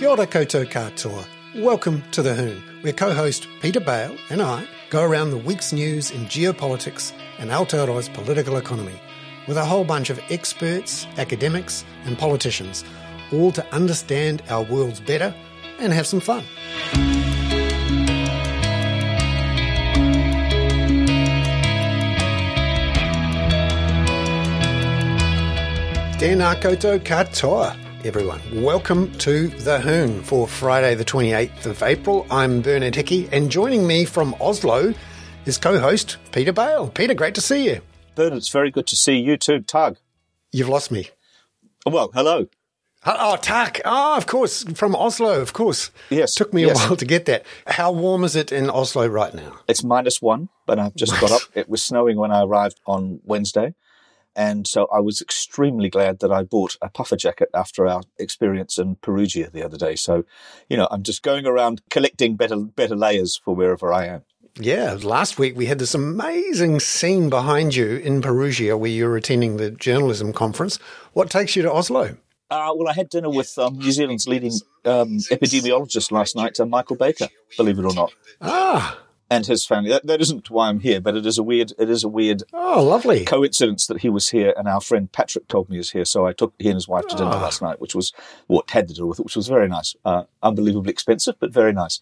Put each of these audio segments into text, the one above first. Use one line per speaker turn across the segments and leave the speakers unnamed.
Kia ora koutou katoa. Welcome to The Hoon, where co-host Peter Bale and I go around the week's news in geopolitics and Aotearoa's political economy with a whole bunch of experts, academics and politicians, all to understand our worlds better and have some fun. Tēnā koutou katoa, everyone. Welcome to The Hoon for Friday the 28th of April. I'm Bernard Hickey, and joining me from Oslo is co-host Peter Bale. Peter, great to see you.
Bernard, it's very good to see you too, Tug.
You've lost me.
Well, hello.
Oh, Tak. Oh, of course, from Oslo, of course.
Yes,
Took me a while to get that. How warm is it in Oslo right now?
It's minus one, but I've just got up. It was snowing when I arrived on Wednesday. And so I was extremely glad that I bought a puffer jacket after our experience in Perugia the other day. So, you know, I'm just going around collecting better better layers for wherever I am.
Yeah, last week we had this amazing scene behind you in Perugia where you were attending the journalism conference. What takes you to Oslo?
Uh, well, I had dinner with um, New Zealand's leading um, epidemiologist last night, uh, Michael Baker, believe it or not,
Ah,
and his family. That, that isn't why I'm here, but it is a weird it is a weird
oh, lovely.
coincidence that he was here and our friend Patrick told me he was here. So I took he and his wife to dinner
Ah.
last night, which was what had to do with it, which was very nice. Uh, unbelievably expensive, but very nice.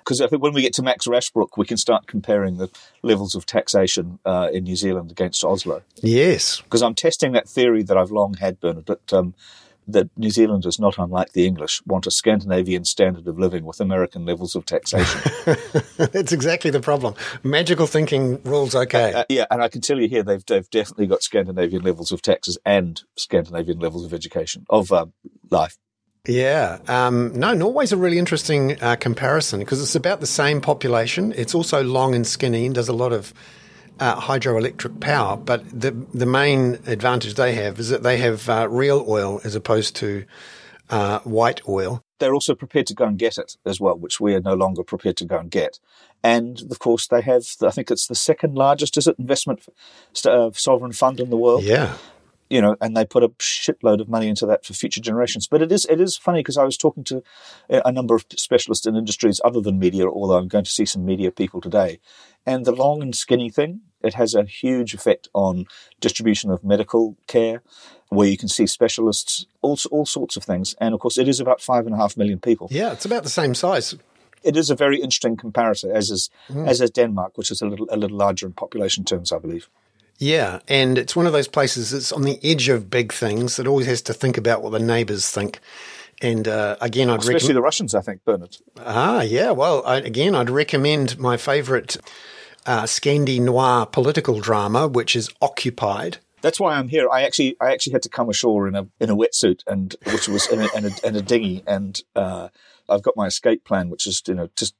Because I think when we get to Max Rashbrooke, we can start comparing the levels of taxation uh, in New Zealand against Oslo.
Yes.
Because I'm testing that theory that I've long had, Bernard, but um, that New Zealanders, not unlike the English, want a Scandinavian standard of living with American levels of taxation.
That's exactly the problem. Magical thinking rules okay.
Uh, yeah, and I can tell you here they've they've definitely got Scandinavian levels of taxes and Scandinavian levels of education of uh, life.
Yeah. Um, no, Norway's a really interesting uh, comparison because it's about the same population. It's also long and skinny and does a lot of uh, hydroelectric power. But the the main advantage they have is that they have uh, real oil as opposed to uh, white oil.
They're also prepared to go and get it as well, which we are no longer prepared to go and get. And of course, they have I think it's the second largest is it investment uh, sovereign fund in the world.
Yeah.
You know, and they put a shitload of money into that for future generations. But it is it is funny because I was talking to a number of specialists in industries other than media, although I'm going to see some media people today. And the long and skinny thing, it has a huge effect on distribution of medical care, where you can see specialists, all all sorts of things. And of course, it is about five and a half million people.
Yeah, it's about the same size.
It is a very interesting comparator, as is mm. as is Denmark, which is a little a little larger in population terms, I believe.
Yeah, and it's one of those places that's on the edge of big things that always has to think about what the neighbours think. And uh, again, I'd
Especially
recommend.
the Russians, I think, Bernard.
Ah, yeah. Well, I, again, I'd recommend my favourite uh, Scandi noir political drama, which is Occupied.
That's why I'm here. I actually, I actually had to come ashore in a in a wetsuit and which was in a, in a, in a dinghy, and uh, I've got my escape plan, which is you know just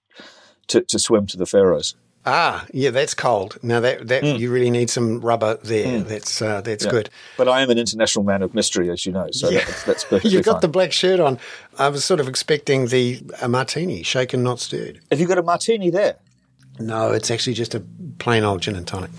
to, to swim to the Faroes.
Ah, yeah, that's cold. Now that that you really need some rubber there. That's uh, that's
Yeah.
good.
But I am an international man of mystery, as you know, so
Yeah.
that's, that's perfectly
You've got
fine.
the black shirt on. I was sort of expecting the a martini, shaken not stirred.
Have you got a martini there?
No, it's actually just a plain old gin and tonic.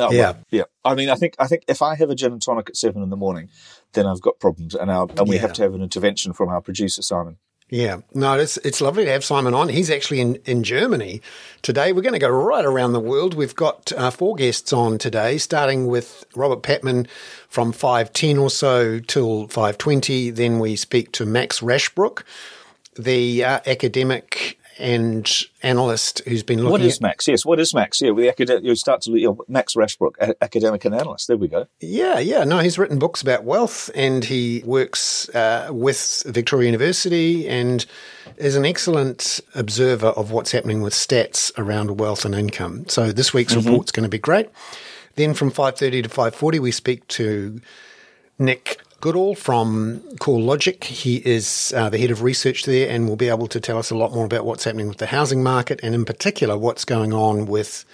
Oh,
Yeah.
yeah. I mean, I think I think if I have a gin and tonic at seven in the morning, then I've got problems, and our and we
Yeah.
have to have an intervention from our producer Simon.
Yeah, no, it's it's lovely to have Simon on. He's actually in, in Germany today. We're going to go right around the world. We've got uh, four guests on today, starting with Robert Patman from five ten or so till five twenty. Then we speak to Max Rashbrooke, the uh, academic and analyst who's been looking.
What is
at,
Max? Yes, what is Max? Yeah, we acad- you start to you know, Max Rashbrooke, a- academic and analyst. There we go.
Yeah, yeah. No, he's written books about wealth and he works uh, with Victoria University and is an excellent observer of what's happening with stats around wealth and income. So this week's report's going to be great. Then from 5.30 to 5.40, we speak to Nick Goodall from CoreLogic. He is uh, the head of research there and will be able to tell us a lot more about what's happening with the housing market and in particular what's going on with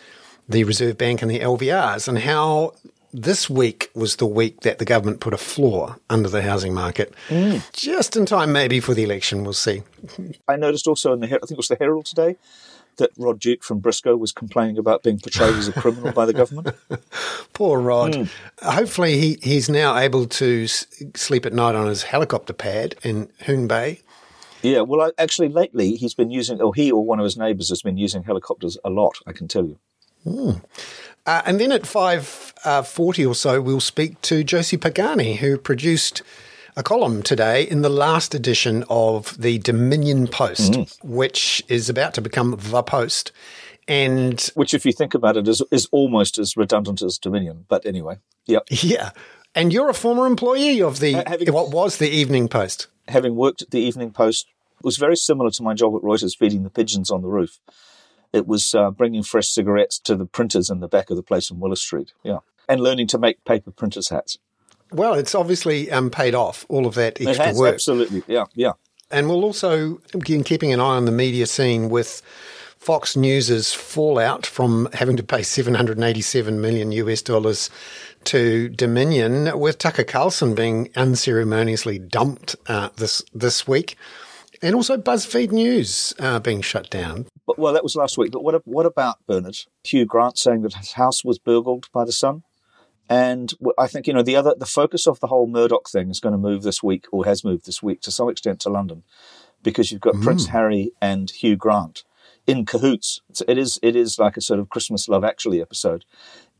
the Reserve Bank and the LVRs and how this week was the week that the government put a floor under the housing market. Just in time, maybe, for the election. We'll see.
I noticed also in the I think it was the Herald today that Rod Duke from Briscoe was complaining about being portrayed as a criminal by the government.
Poor Rod. Hopefully, he, he's now able to s- sleep at night on his helicopter pad in Herne Bay.
Yeah, well, I, actually, lately he's been using, or he or one of his neighbours has been using helicopters a lot. I can tell you.
Mm. Uh, and then at five uh, forty or so, we'll speak to Josie Pagani, who produced a column today in the last edition of the Dominion Post, mm. which is about to become the Post. And
which, if you think about it, is is almost as redundant as Dominion. But anyway, yeah,
yeah. And you're a former employee of the having, what was the Evening Post.
Having worked at the Evening Post, was very similar to my job at Reuters, feeding the pigeons on the roof. It was uh, bringing fresh cigarettes to the printers in the back of the place on Willis Street. Yeah, and learning to make paper printers hats.
Well, it's obviously um, paid off. All of that extra
has,
work,
absolutely. Yeah, yeah.
And we'll also be keeping an eye on the media scene with Fox News's fallout from having to pay 787 million US dollars to Dominion, with Tucker Carlson being unceremoniously dumped uh, this this week, and also BuzzFeed News uh, being shut down.
But, well, that was last week. But what what about Bernard Hugh Grant saying that his house was burgled by the Sun? And I think you know the other the focus of the whole Murdoch thing is going to move this week, or has moved this week to some extent to London, because you've got mm. Prince Harry and Hugh Grant in cahoots. it is it is like a sort of Christmas Love Actually episode,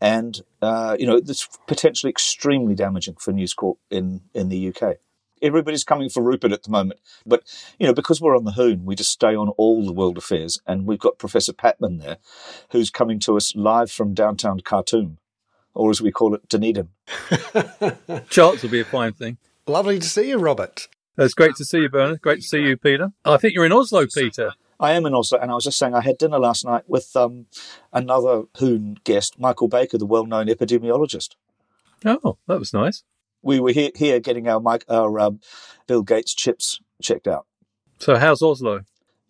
and uh, you know it's potentially extremely damaging for News Corp in in the UK. Everybody's coming for Rupert at the moment, but you know because we're on the Hoon, we just stay on all the world affairs, and we've got Professor Patman there, who's coming to us live from downtown Khartoum, or as we call it, Dunedin.
Charts will be a fine thing.
Lovely to see you, Robert.
It's great to see you, Bernard. Great to see you, Peter. I think you're in Oslo, Peter.
I am in Oslo, and I was just saying I had dinner last night with um, another Hoon guest, Michael Baker, the well-known epidemiologist.
Oh, that was nice.
We were here, here getting our Mike, our um, Bill Gates chips checked out.
So, how's Oslo?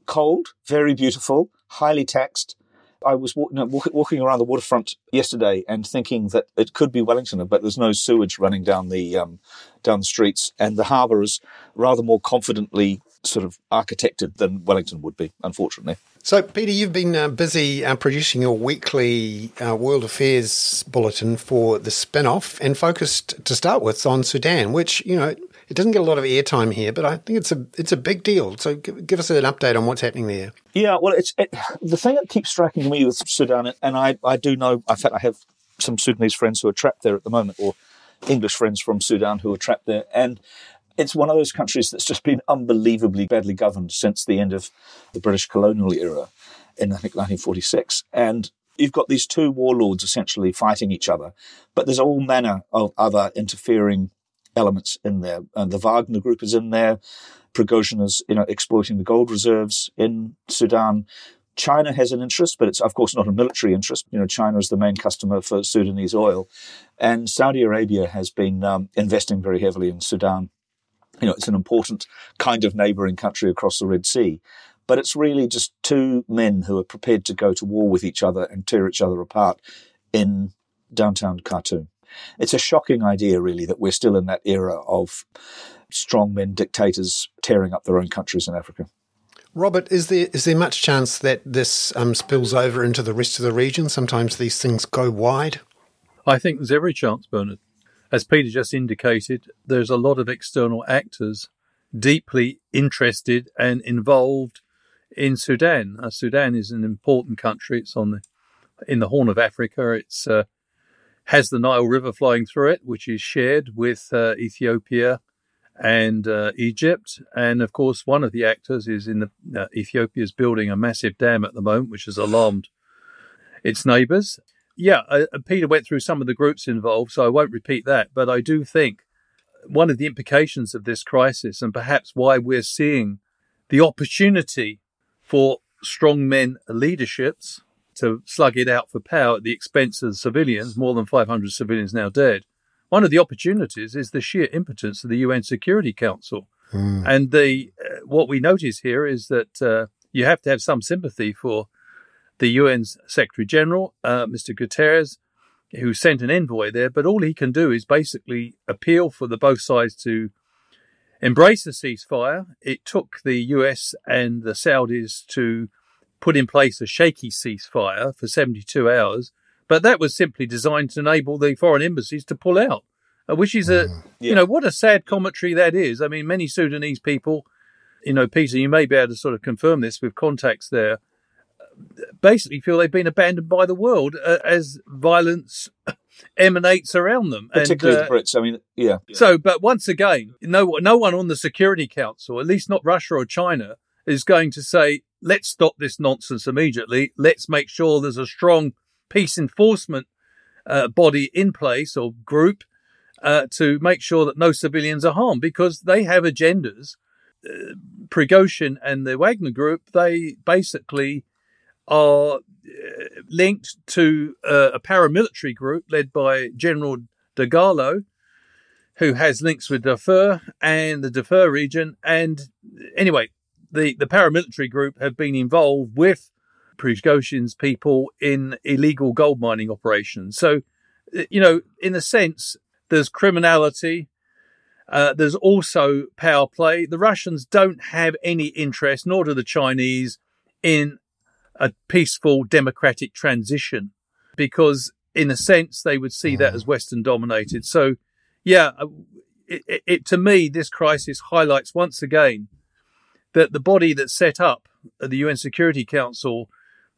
Cold, very beautiful, highly taxed. I was walk, no, walk, walking around the waterfront yesterday and thinking that it could be Wellington, but there's no sewage running down the um, down the streets, and the harbour is rather more confidently sort of architected than Wellington would be, unfortunately.
So, Peter, you've been uh, busy uh, producing your weekly uh, World Affairs bulletin for the spin off and focused to start with on Sudan, which, you know, it doesn't get a lot of airtime here, but I think it's a it's a big deal. So, give, give us an update on what's happening there.
Yeah, well, it's it, the thing that keeps striking me with Sudan, and I, I do know, in fact, I have some Sudanese friends who are trapped there at the moment, or English friends from Sudan who are trapped there. And it's one of those countries that's just been unbelievably badly governed since the end of the British colonial era in, I think, 1946. And you've got these two warlords essentially fighting each other, but there's all manner of other interfering elements in there. And the Wagner group is in there. Prigozhin is, you know, exploiting the gold reserves in Sudan. China has an interest, but it's of course not a military interest. You know, China is the main customer for Sudanese oil, and Saudi Arabia has been um, investing very heavily in Sudan you know, it's an important kind of neighboring country across the Red Sea. But it's really just two men who are prepared to go to war with each other and tear each other apart in downtown Khartoum. It's a shocking idea, really, that we're still in that era of strongmen dictators tearing up their own countries in Africa.
Robert, is there is there much chance that this um, spills over into the rest of the region? Sometimes these things go wide.
I think there's every chance, Bernard as Peter just indicated, there's a lot of external actors deeply interested and involved in Sudan. Uh, Sudan is an important country. It's on the in the Horn of Africa. It's uh, has the Nile River flowing through it, which is shared with uh, Ethiopia and uh, Egypt. And of course, one of the actors is in the uh, Ethiopia is building a massive dam at the moment, which has alarmed its neighbours yeah, uh, uh, Peter went through some of the groups involved, so I won't repeat that. But I do think one of the implications of this crisis, and perhaps why we're seeing the opportunity for strong men leaderships to slug it out for power at the expense of the civilians, more than 500 civilians now dead. One of the opportunities is the sheer impotence of the UN Security Council. Mm. And the uh, what we notice here is that uh, you have to have some sympathy for the UN's Secretary General, uh, Mr. Guterres, who sent an envoy there, but all he can do is basically appeal for the both sides to embrace the ceasefire. It took the US and the Saudis to put in place a shaky ceasefire for 72 hours, but that was simply designed to enable the foreign embassies to pull out, uh, which is a, yeah. you know, what a sad commentary that is. I mean, many Sudanese people you know, Peter, you may be able to sort of confirm this with contacts there, basically feel they've been abandoned by the world uh, as violence emanates around them.
Particularly and, uh, the Brits. I mean, yeah.
So, but once again, no, no one on the Security Council, at least not Russia or China, is going to say, let's stop this nonsense immediately. Let's make sure there's a strong peace enforcement uh, body in place or group uh, to make sure that no civilians are harmed because they have agendas. Uh, Prigozhin and the Wagner group, they basically are uh, linked to uh, a paramilitary group led by General Dagalo, who has links with Darfur and the Darfur region. And anyway, the, the paramilitary group have been involved with Prigozhin's people in illegal gold mining operations. So, you know, in a sense, there's criminality. Uh, there's also power play. The Russians don't have any interest, nor do the Chinese, in a peaceful democratic transition because in a sense they would see that mm. as western dominated so yeah uh, it, it, it, to me this crisis highlights once again that the body that set up the UN Security Council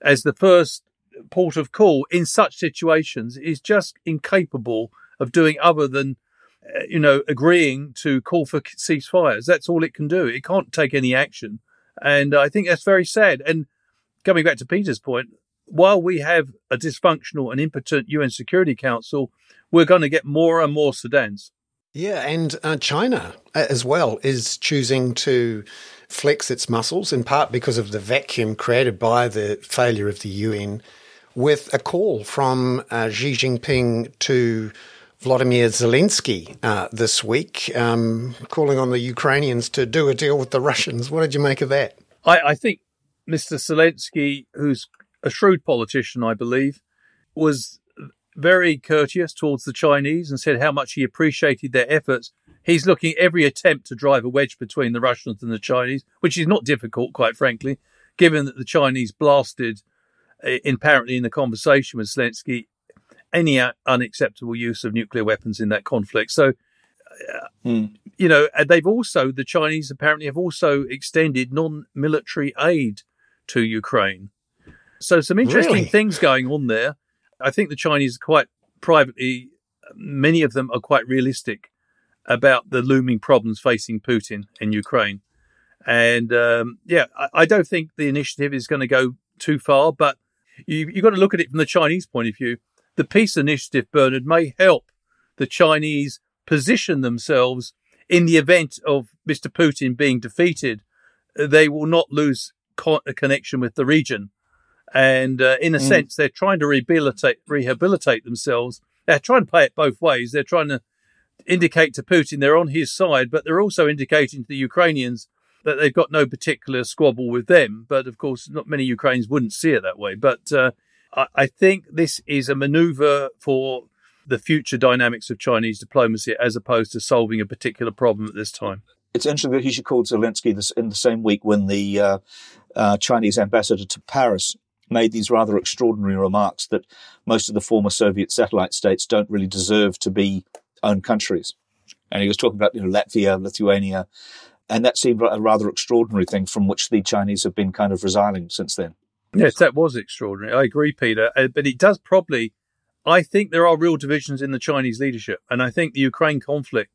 as the first port of call in such situations is just incapable of doing other than uh, you know agreeing to call for ceasefires. That's all it can do. It can't take any action. And i think that's very sad. And coming back to Peter's point, while we have a dysfunctional and impotent UN Security Council, we're going to get more and more Sudans.
Yeah, and uh, China uh, as well is choosing to flex its muscles, in part because of the vacuum created by the failure of the UN, with a call from uh, Xi Jinping to Vladimir Zelensky uh, this week, um, calling on the Ukrainians to do a deal with the Russians. What did you make of that?
I, I think Mr. Zelensky, who's a shrewd politician, I believe, was very courteous towards the Chinese and said how much he appreciated their efforts. He's looking at every attempt to drive a wedge between the Russians and the Chinese, which is not difficult, quite frankly, given that the Chinese blasted, uh, apparently in the conversation with Zelensky, any unacceptable use of nuclear weapons in that conflict. So, uh, hmm. you know, they've also, the Chinese apparently have also extended non military aid to Ukraine. So some interesting really? things going on there. I think the Chinese are quite privately, many of them are quite realistic about the looming problems facing Putin in Ukraine. And um, yeah, I, I, don't think the initiative is going to go too far, but you, you've got to look at it from the Chinese point of view. The peace initiative, Bernard, may help the Chinese position themselves in the event of Mr. Putin being defeated. They will not lose co- a connection with the region. And uh, in a mm. sense, they're trying to rehabilitate, rehabilitate themselves. They're trying to play it both ways. They're trying to indicate to Putin they're on his side, but they're also indicating to the Ukrainians that they've got no particular squabble with them. But of course, not many Ukrainians wouldn't see it that way. But uh, I, I think this is a maneuver for the future dynamics of Chinese diplomacy as opposed to solving a particular problem at this time.
It's interesting that he should call Zelensky this, in the same week when the uh, uh, Chinese ambassador to Paris made these rather extraordinary remarks that most of the former Soviet satellite states don't really deserve to be own countries. And he was talking about you know, Latvia, Lithuania, and that seemed a rather extraordinary thing from which the Chinese have been kind of resiling since then.
Yes, that was extraordinary. I agree, Peter. Uh, but it does probably, I think there are real divisions in the Chinese leadership. And I think the Ukraine conflict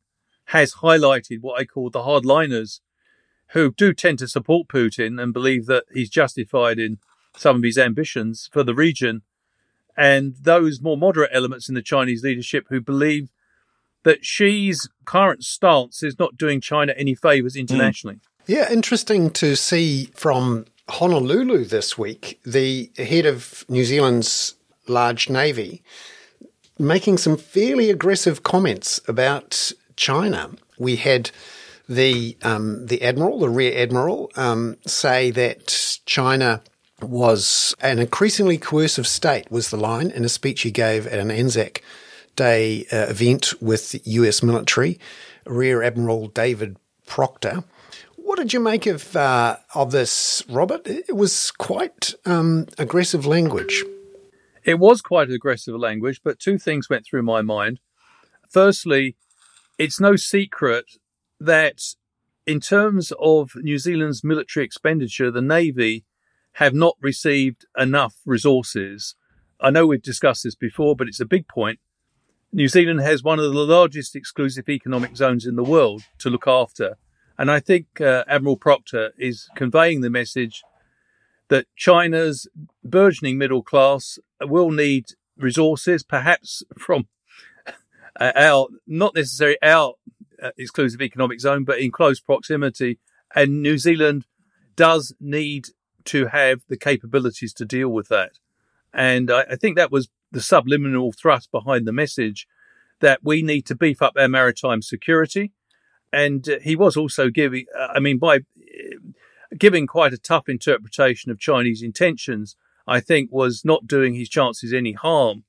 has highlighted what I call the hardliners who do tend to support Putin and believe that he's justified in some of his ambitions for the region, and those more moderate elements in the Chinese leadership who believe that Xi's current stance is not doing China any favors internationally. Mm.
Yeah, interesting to see from Honolulu this week, the head of New Zealand's large navy making some fairly aggressive comments about China. We had the um, the admiral, the rear admiral, um, say that China was an increasingly coercive state. Was the line in a speech he gave at an Anzac Day uh, event with U.S. military. Rear Admiral David Proctor. What did you make of uh, of this, Robert? It was quite um, aggressive language.
It was quite aggressive language, but two things went through my mind. Firstly, it's no secret that in terms of New Zealand's military expenditure, the Navy have not received enough resources. I know we've discussed this before, but it's a big point. New Zealand has one of the largest exclusive economic zones in the world to look after. And I think uh, Admiral Proctor is conveying the message that China's burgeoning middle class will need resources, perhaps from uh, our, not necessarily our uh, exclusive economic zone, but in close proximity. And New Zealand does need to have the capabilities to deal with that. And I, I think that was the subliminal thrust behind the message that we need to beef up our maritime security. And uh, he was also giving, uh, I mean, by uh, giving quite a tough interpretation of Chinese intentions, I think was not doing his chances any harm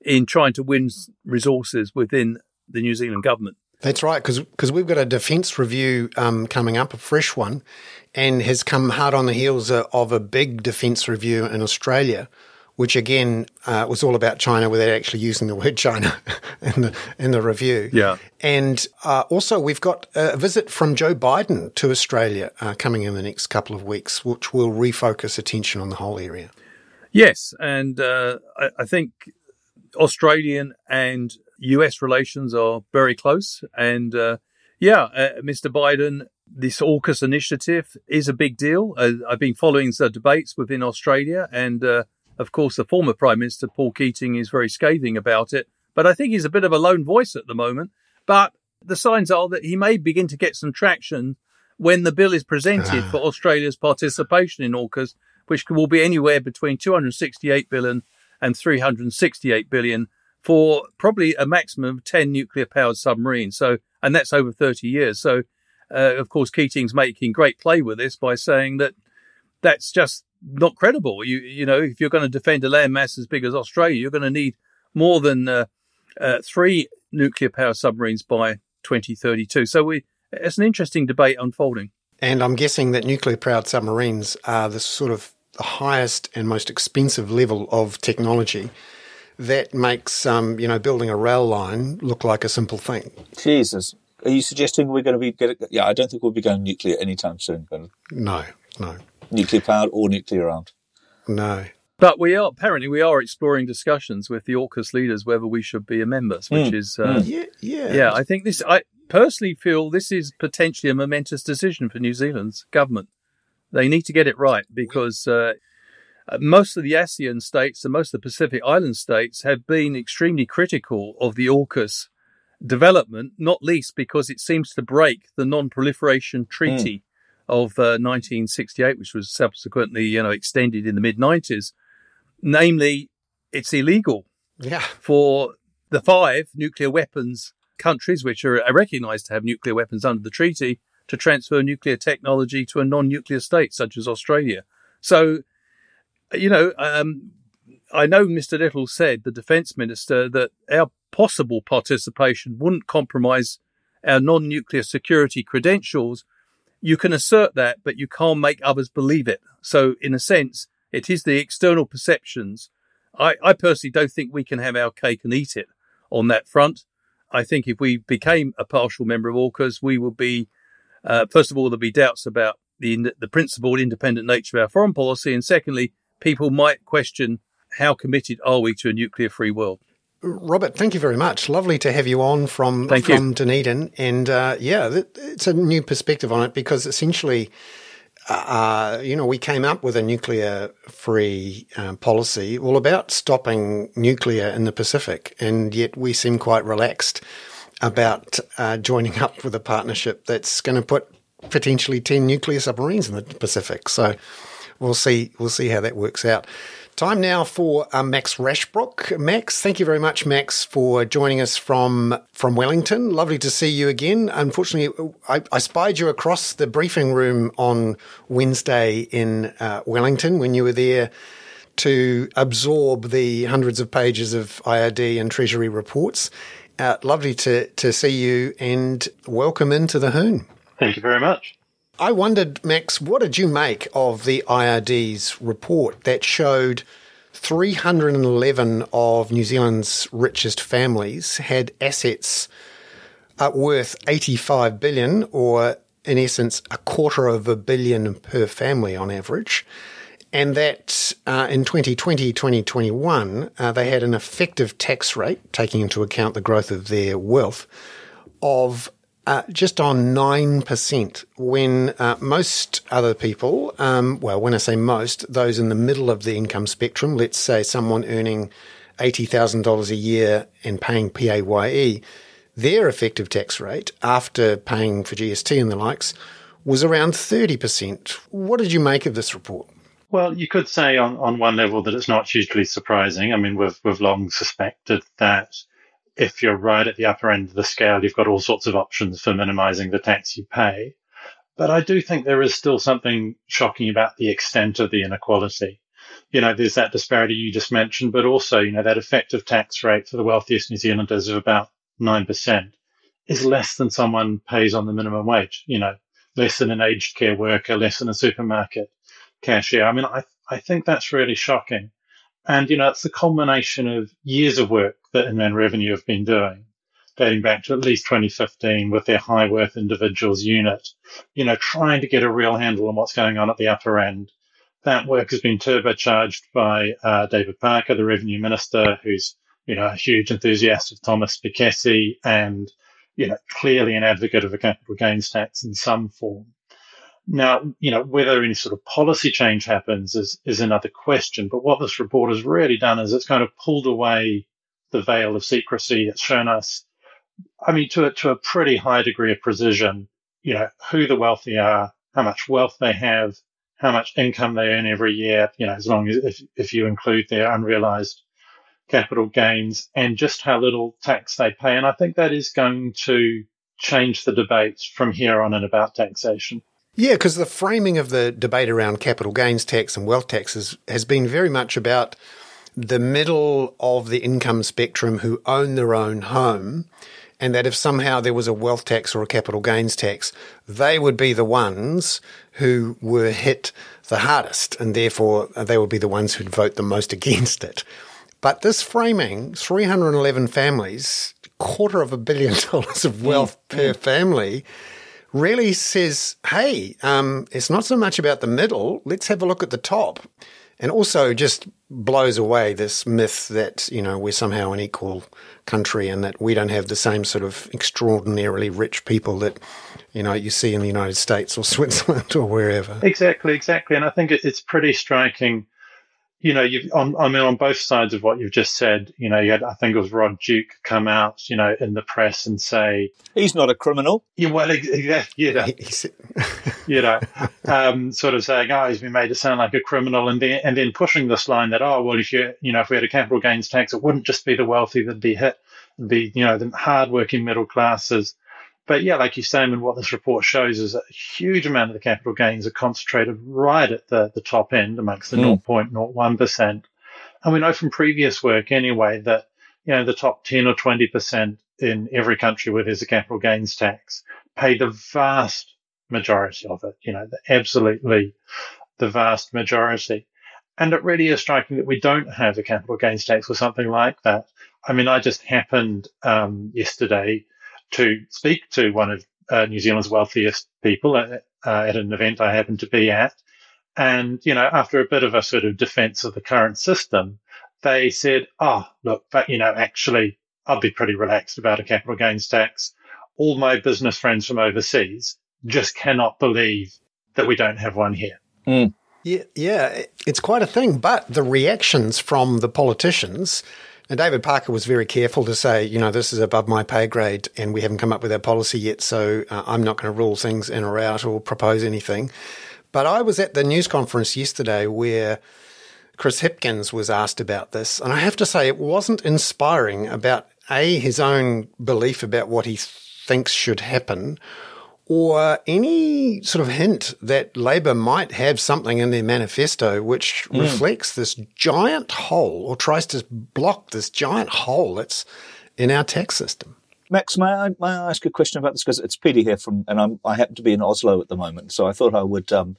in trying to win resources within the New Zealand government.
That's right, because we've got a defence review um, coming up, a fresh one, and has come hard on the heels of a big defence review in Australia, which again uh, was all about China without actually using the word China in the in the review.
Yeah,
and uh, also we've got a visit from Joe Biden to Australia uh, coming in the next couple of weeks, which will refocus attention on the whole area.
Yes, and uh, I, I think Australian and US relations are very close. And uh, yeah, uh, Mr. Biden, this AUKUS initiative is a big deal. I've been following the debates within Australia. And uh, of course, the former Prime Minister, Paul Keating, is very scathing about it. But I think he's a bit of a lone voice at the moment. But the signs are that he may begin to get some traction when the bill is presented for Australia's participation in AUKUS, which will be anywhere between 268 billion and 368 billion for probably a maximum of 10 nuclear powered submarines. So, and that's over 30 years. So, uh, of course, Keating's making great play with this by saying that that's just not credible. You, you know, if you're going to defend a landmass as big as Australia, you're going to need more than uh, uh, three nuclear power submarines by 2032. So we, it's an interesting debate unfolding.
And I'm guessing that nuclear powered submarines are the sort of the highest and most expensive level of technology that makes um, you know building a rail line look like a simple thing.
Jesus, are you suggesting we're going to be? Get, yeah, I don't think we'll be going nuclear anytime soon.
No, no.
Nuclear powered or nuclear armed?
No.
But we are apparently we are exploring discussions with the AUKUS leaders whether we should be a member, which mm. is uh,
mm. yeah, yeah,
yeah. I think this. I personally feel this is potentially a momentous decision for New Zealand's government. They need to get it right because uh, uh, most of the ASEAN states and most of the Pacific Island states have been extremely critical of the AUKUS development, not least because it seems to break the non-proliferation treaty mm. Of uh, 1968, which was subsequently, you know, extended in the mid 90s. Namely, it's illegal
yeah.
for the five nuclear weapons countries, which are recognized to have nuclear weapons under the treaty, to transfer nuclear technology to a non-nuclear state such as Australia. So you know, um, I know Mr. Little said, the defence minister, that our possible participation wouldn't compromise our non nuclear security credentials. You can assert that, but you can't make others believe it. So, in a sense, it is the external perceptions. I, I personally don't think we can have our cake and eat it on that front. I think if we became a partial member of AUKUS, we would be, uh, first of all, there'd be doubts about the, the principled independent nature of our foreign policy. And secondly, people might question how committed are we to a nuclear free world.
Robert, thank you very much. Lovely to have you on from
thank
from
you.
Dunedin, and uh, yeah, it's a new perspective on it because essentially, uh, you know, we came up with a nuclear free uh, policy all about stopping nuclear in the Pacific, and yet we seem quite relaxed about uh, joining up with a partnership that's going to put potentially ten nuclear submarines in the Pacific. So we'll see. We'll see how that works out. Time now for uh, Max Rashbrooke. Max, thank you very much, Max, for joining us from from Wellington. Lovely to see you again. Unfortunately, I, I spied you across the briefing room on Wednesday in uh, Wellington when you were there to absorb the hundreds of pages of IRD and Treasury reports. Uh, lovely to to see you and welcome into the Hoon.
Thank you very much.
I wondered, Max, what did you make of the IRD's report that showed 311 of New Zealand's richest families had assets worth 85 billion, or in essence, a quarter of a billion per family on average. And that uh, in 2020, 2021, uh, they had an effective tax rate, taking into account the growth of their wealth, of uh, just on 9%, when uh, most other people, um, well, when I say most, those in the middle of the income spectrum, let's say someone earning $80,000 a year and paying PAYE, their effective tax rate after paying for GST and the likes was around 30%. What did you make of this report?
Well, you could say on, on one level that it's not hugely surprising. I mean, we've, we've long suspected that if you're right at the upper end of the scale, you've got all sorts of options for minimizing the tax you pay. But I do think there is still something shocking about the extent of the inequality. You know, there's that disparity you just mentioned, but also, you know, that effective tax rate for the wealthiest New Zealanders of about 9% is less than someone pays on the minimum wage, you know, less than an aged care worker, less than a supermarket cashier. I mean, I, I think that's really shocking. And, you know, it's the culmination of years of work that Inland Revenue have been doing, dating back to at least 2015 with their high worth individuals unit, you know, trying to get a real handle on what's going on at the upper end. That work has been turbocharged by uh, David Parker, the Revenue Minister, who's, you know, a huge enthusiast of Thomas Piketty and, you know, clearly an advocate of a capital gains tax in some form. Now, you know, whether any sort of policy change happens is, is another question. But what this report has really done is it's kind of pulled away the veil of secrecy. It's shown us, I mean, to a, to a pretty high degree of precision, you know, who the wealthy are, how much wealth they have, how much income they earn every year, you know, as long as if, if you include their unrealized capital gains and just how little tax they pay. And I think that is going to change the debate from here on and about taxation.
Yeah, because the framing of the debate around capital gains tax and wealth taxes has been very much about the middle of the income spectrum who own their own home, and that if somehow there was a wealth tax or a capital gains tax, they would be the ones who were hit the hardest, and therefore they would be the ones who'd vote the most against it. But this framing, 311 families, quarter of a billion dollars of wealth mm. per family, really says, hey, um, it's not so much about the middle. Let's have a look at the top. And also just blows away this myth that, you know, we're somehow an equal country and that we don't have the same sort of extraordinarily rich people that, you know, you see in the United States or Switzerland or wherever.
Exactly, exactly. And I think it's pretty striking you know, you've on, I mean, on both sides of what you've just said, you know, you had, I think it was Rod Duke come out, you know, in the press and say,
he's not a criminal.
Yeah, well, yeah, you know, you know, um, sort of saying, oh, he's been made to sound like a criminal and then, and then pushing this line that, oh, well, if you, you know, if we had a capital gains tax, it wouldn't just be the wealthy that'd be hit, It'd be, you know, the hardworking middle classes but yeah, like you say, and what this report shows is that a huge amount of the capital gains are concentrated right at the, the top end amongst the mm. 0.01%. And we know from previous work anyway that, you know, the top 10 or 20% in every country where there's a capital gains tax pay the vast majority of it, you know, the, absolutely the vast majority. And it really is striking that we don't have a capital gains tax or something like that. I mean, I just happened um, yesterday to speak to one of uh, New Zealand's wealthiest people at, uh, at an event I happened to be at. And, you know, after a bit of a sort of defense of the current system, they said, oh, look, but, you know, actually, I'd be pretty relaxed about a capital gains tax. All my business friends from overseas just cannot believe that we don't have one here.
Mm. Yeah, yeah, it's quite a thing. But the reactions from the politicians and David Parker was very careful to say, you know, this is above my pay grade and we haven't come up with our policy yet, so uh, I'm not going to rule things in or out or propose anything. But I was at the news conference yesterday where Chris Hipkins was asked about this, and I have to say it wasn't inspiring about A, his own belief about what he thinks should happen, or any sort of hint that Labor might have something in their manifesto which mm. reflects this giant hole or tries to block this giant hole that's in our tax system.
Max, may I, may I ask a question about this? Because it's Peter here from, and I'm, i happen to be in Oslo at the moment, so I thought I would um,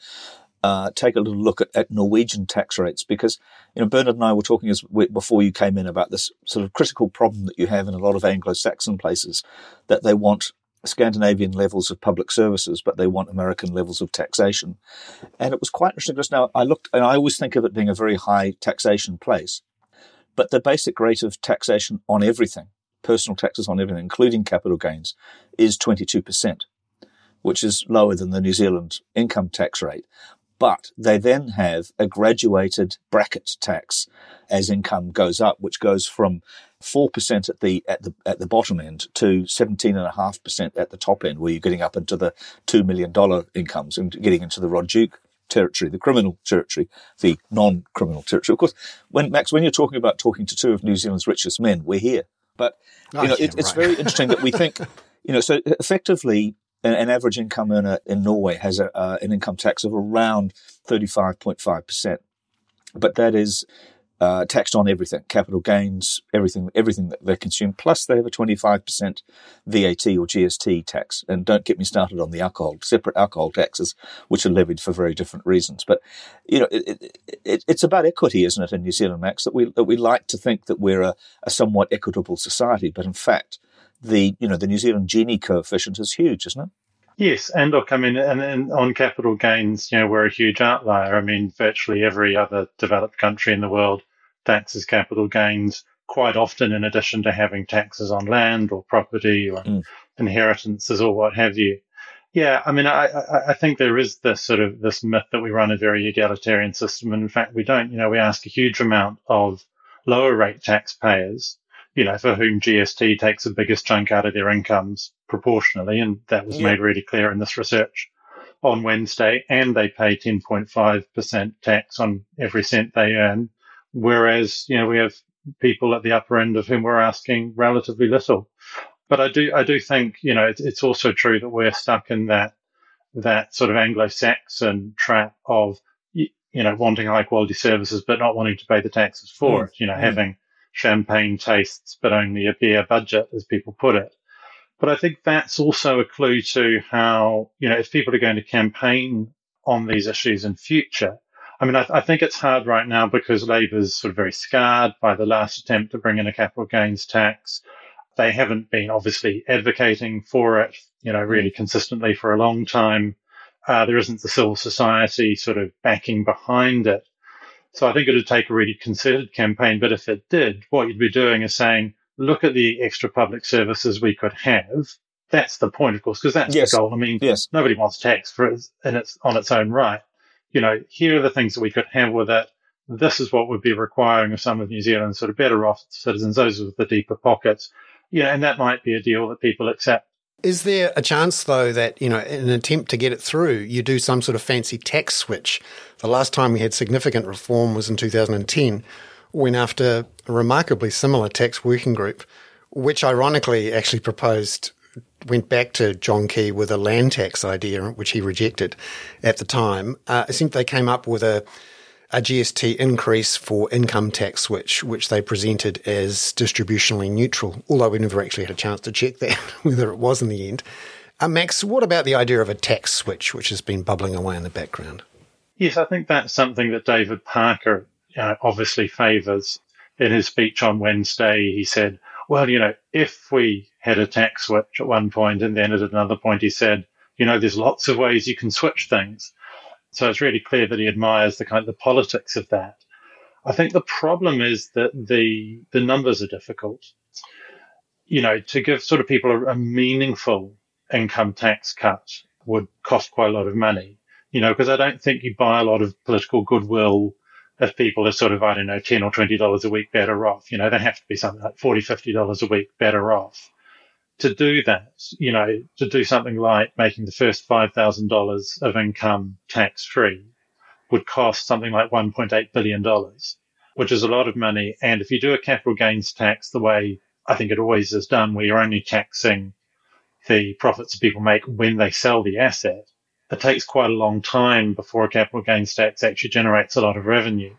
uh, take a little look at, at, Norwegian tax rates because you know Bernard and I were talking as we, before you came in about this sort of critical problem that you have in a lot of Anglo-Saxon places that they want Scandinavian levels of public services, but they want American levels of taxation. And it was quite interesting just now. I looked, and I always think of it being a very high taxation place, but the basic rate of taxation on everything, personal taxes on everything, including capital gains, is 22%, which is lower than the New Zealand income tax rate. But they then have a graduated bracket tax as income goes up, which goes from four percent at the at the at the bottom end to seventeen and a half percent at the top end, where you're getting up into the two million dollar incomes and getting into the Rod Duke territory, the criminal territory, the non-criminal territory. Of course, when Max, when you're talking about talking to two of New Zealand's richest men, we're here. But you oh, know, yeah, it, it's very interesting that we think, you know, so effectively an, an average income earner in Norway has a, uh, an income tax of around 35.5%. But that is uh, taxed on everything, capital gains, everything, everything that they consume. Plus, they have a 25% VAT or GST tax. And don't get me started on the alcohol, separate alcohol taxes, which are levied for very different reasons. But, you know, it, it, it's about equity, isn't it, in New Zealand, Max, that we, that we like to think that we're a, a somewhat equitable society. But in fact, the you know the New Zealand Gini coefficient is huge, isn't it?
Yes, and look, I mean, and, and, on capital gains, you know, we're a huge outlier. I mean, virtually every other developed country in the world taxes capital gains quite often, in addition to having taxes on land or property or mm. inheritances or what have you. Yeah, I mean, I, I, I think there is this sort of this myth that we run a very egalitarian system, and in fact, we don't. You know, we ask a huge amount of lower rate taxpayers you know, for whom GST takes the biggest chunk out of their incomes proportionally. And that was yeah. made really clear in this research on Wednesday. And they pay 10.5% tax on every cent they earn. Whereas, you know, we have people at the upper end of whom we're asking relatively little. But I do, I do think, you know, it's, it's also true that we're stuck in that, that sort of Anglo-Saxon trap of, you know, wanting high quality services, but not wanting to pay the taxes for mm. it, you know, mm. having champagne tastes, but only a beer budget, as people put it. But I think that's also a clue to how, you know, if people are going to campaign on these issues in future, I mean, I, I, think it's hard right now because Labour's sort of very scarred by the last attempt to bring in a capital gains tax. They haven't been obviously advocating for it, you know, really consistently for a long time. Uh, there isn't the civil society sort of backing behind it. So I think it would take a really concerted campaign. But if it did, what you'd be doing is saying, look at the extra public services we could have. That's the point, of course, because that's yes. the goal. I mean, yes. nobody wants tax for it and it's on its own right. You know, here are the things that we could have with it. This is what would be requiring of some of New Zealand's sort of better off citizens, those with the deeper pockets. Yeah, and that might be a deal that people accept.
Is there a chance, though, that, you know, in an attempt to get it through, you do some sort of fancy tax switch? The last time we had significant reform was in 2010, when after a remarkably similar tax working group, which ironically actually proposed, went back to John Key with a land tax idea, which he rejected at the time. Uh, I think they came up with a a GST increase for income tax switch, which they presented as distributionally neutral, although we never actually had a chance to check that, whether it was in the end. Uh, Max, what about the idea of a tax switch, which has been bubbling away in the background?
Yes, I think that's something that David Parker uh, obviously favours. In his speech on Wednesday, he said, well, you know, if we had a tax switch at one point and then at another point he said, you know, there's lots of ways you can switch things. So it's really clear that he admires the kind of the politics of that. I think the problem is that the the numbers are difficult. You know, to give sort of people a, a meaningful income tax cut would cost quite a lot of money. You know, because I don't think you buy a lot of political goodwill if people are sort of, I don't know, 10 or $20 a week better off. You know, they have to be something like $40, $50 a week better off to do that, you know, to do something like making the first $5,000 of income tax free would cost something like $1.8 billion, which is a lot of money. And if you do a capital gains tax the way I think it always is done, where you're only taxing the profits people make when they sell the asset, it takes quite a long time before a capital gains tax actually generates a lot of revenue.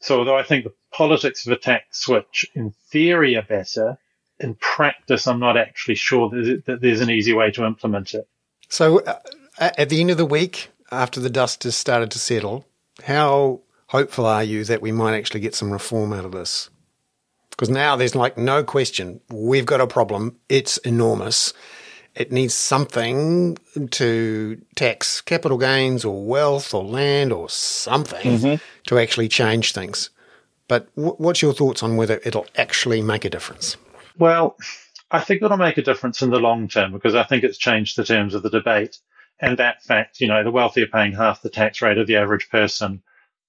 So although I think the politics of a tax switch in theory are better, in practice, I'm not actually sure that there's an easy way to implement it.
So, uh, at the end of the week, after the dust has started to settle, how hopeful are you that we might actually get some reform out of this? Because now there's like no question, we've got a problem. It's enormous. It needs something to tax capital gains or wealth or land or something mm-hmm. to actually change things. But w- what's your thoughts on whether it'll actually make a difference?
Well, I think it'll make a difference in the long term because I think it's changed the terms of the debate. And that fact, you know, the wealthy are paying half the tax rate of the average person.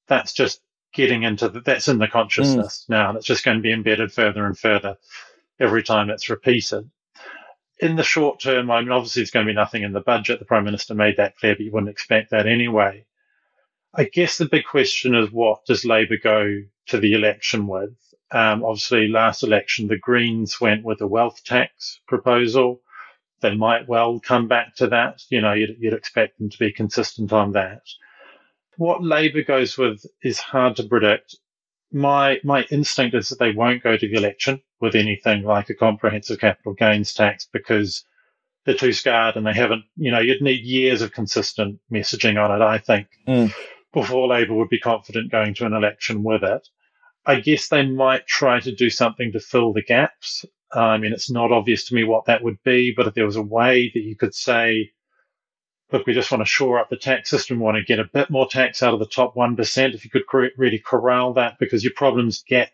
That's just getting into the, that's in the consciousness mm. now, and it's just going to be embedded further and further every time it's repeated in the short term, I mean, obviously, there's going to be nothing in the budget. The Prime Minister made that clear, but you wouldn't expect that anyway. I guess the big question is what does Labour go to the election with? Um, obviously, last election, the Greens went with a wealth tax proposal. They might well come back to that. You know, you'd, you'd expect them to be consistent on that. What Labour goes with is hard to predict my my instinct is that they won't go to the election with anything like a comprehensive capital gains tax because they're too scarred and they haven't. You know, you'd need years of consistent messaging on it. I think mm. before Labor would be confident going to an election with it. I guess they might try to do something to fill the gaps. I mean, it's not obvious to me what that would be, but if there was a way that you could say, look, we just want to shore up the tax system. We want to get a bit more tax out of the top 1%. If you could really corral that because your problems get,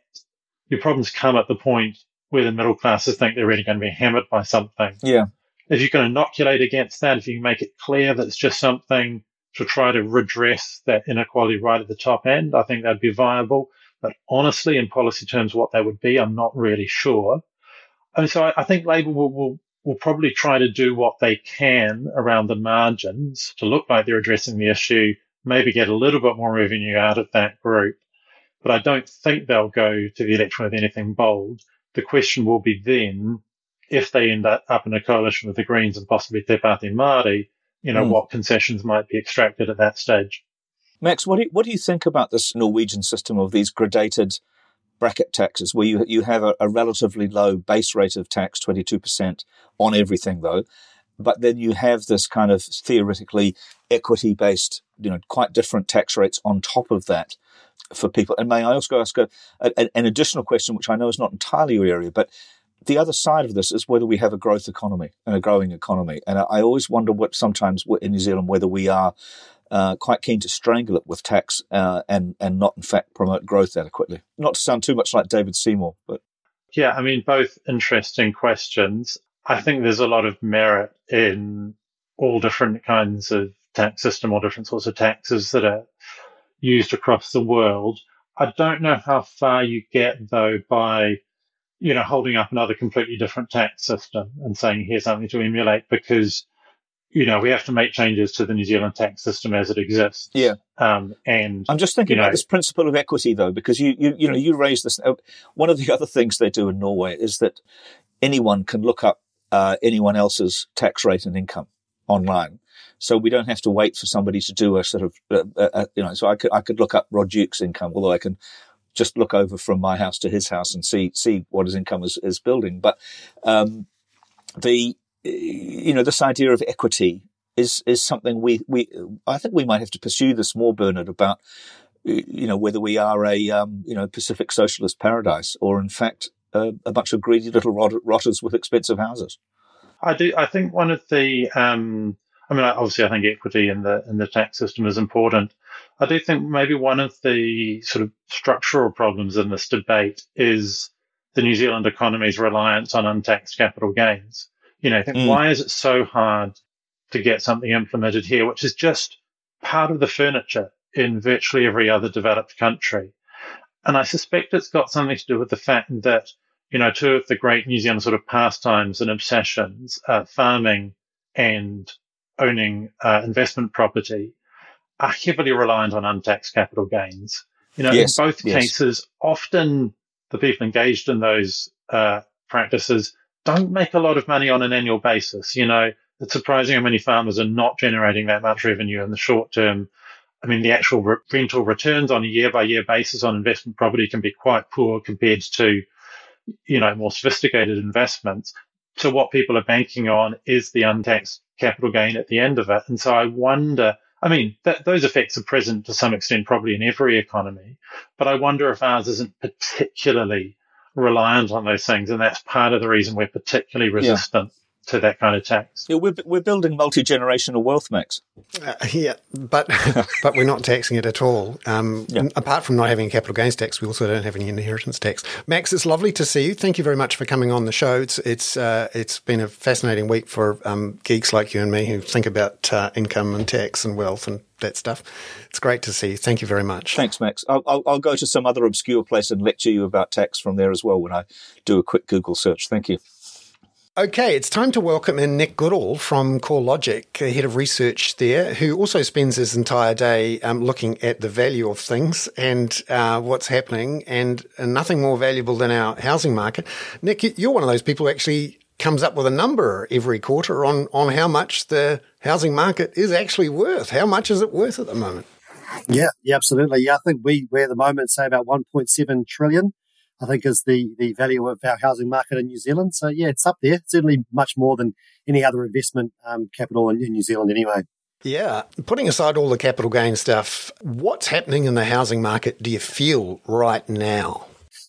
your problems come at the point where the middle classes think they're really going to be hammered by something.
Yeah.
If you can inoculate against that, if you can make it clear that it's just something to try to redress that inequality right at the top end, I think that'd be viable. But honestly, in policy terms, what that would be, I'm not really sure. And so I, I think Labor will, will will probably try to do what they can around the margins to look like they're addressing the issue, maybe get a little bit more revenue out of that group. But I don't think they'll go to the election with anything bold. The question will be then, if they end up in a coalition with the Greens and possibly Te Pāti Māori, you know, mm. what concessions might be extracted at that stage.
Max, what do you, what do you think about this Norwegian system of these gradated bracket taxes where you, you have a, a relatively low base rate of tax, 22% on everything though. But then you have this kind of theoretically equity based, you know, quite different tax rates on top of that for people. And may I also ask a, a, an additional question, which I know is not entirely your area, but the other side of this is whether we have a growth economy and a growing economy. And I always wonder what sometimes in New Zealand whether we are uh, quite keen to strangle it with tax uh, and and not in fact promote growth adequately. Not to sound too much like David Seymour, but
yeah, I mean both interesting questions. I think there's a lot of merit in all different kinds of tax system or different sorts of taxes that are used across the world. I don't know how far you get though by you know holding up another completely different tax system and saying here's something to emulate because you know, we have to make changes to the New Zealand tax system as it exists.
Yeah.
Um, and
I'm just thinking
about
know, this principle of equity though, because you, you, you know, you raised this. Uh, one of the other things they do in Norway is that anyone can look up uh, anyone else's tax rate and income online. So we don't have to wait for somebody to do a sort of, uh, uh, uh, you know, so I could, I could look up Rod Duke's income, although I can just look over from my house to his house and see, see what his income is, is building. But, um, the, you know, this idea of equity is is something we we I think we might have to pursue this more, Bernard, about you know whether we are a um, you know Pacific socialist paradise or in fact a, a bunch of greedy little rot- rotters with expensive houses.
I do. I think one of the um, I mean, obviously, I think equity in the in the tax system is important. I do think maybe one of the sort of structural problems in this debate is the New Zealand economy's reliance on untaxed capital gains. You know, I think mm. why is it so hard to get something implemented here, which is just part of the furniture in virtually every other developed country? And I suspect it's got something to do with the fact that, you know, two of the great New Zealand sort of pastimes and obsessions, uh, farming and owning uh, investment property, are heavily reliant on untaxed capital gains. You know, yes, in both yes. cases, often the people engaged in those uh, practices don't make a lot of money on an annual basis. You know, it's surprising how many farmers are not generating that much revenue in the short term. I mean, the actual re- rental returns on a year by year basis on investment property can be quite poor compared to, you know, more sophisticated investments. So what people are banking on is the untaxed capital gain at the end of it. And so I wonder, I mean, that, those effects are present to some extent probably in every economy, but I wonder if ours isn't particularly reliant on those things, and that's part of the reason we're particularly resistant. To that kind of tax.
Yeah, we're, we're building multi generational wealth, Max.
Uh, yeah, but but we're not taxing it at all. Um, yeah. Apart from not having a capital gains tax, we also don't have any inheritance tax. Max, it's lovely to see you. Thank you very much for coming on the show. It's it's uh, it's been a fascinating week for um, geeks like you and me who think about uh, income and tax and wealth and that stuff. It's great to see you. Thank you very much.
Thanks, Max. I'll, I'll, I'll go to some other obscure place and lecture you about tax from there as well when I do a quick Google search. Thank you.
Okay, it's time to welcome in Nick Goodall from CoreLogic, head of research there, who also spends his entire day um, looking at the value of things and uh, what's happening, and, and, nothing more valuable than our housing market. Nick, you're one of those people who actually comes up with a number every quarter on on how much the housing market is actually worth. How much is it worth at the moment?
Yeah, yeah, absolutely. Yeah, I think we we at the moment say about 1.7 trillion I think is the, the value of our housing market in New Zealand. So yeah, it's up there. Certainly much more than any other investment um, capital in, in New Zealand anyway.
Yeah. Putting aside all the capital gain stuff, what's happening in the housing market do you feel right now?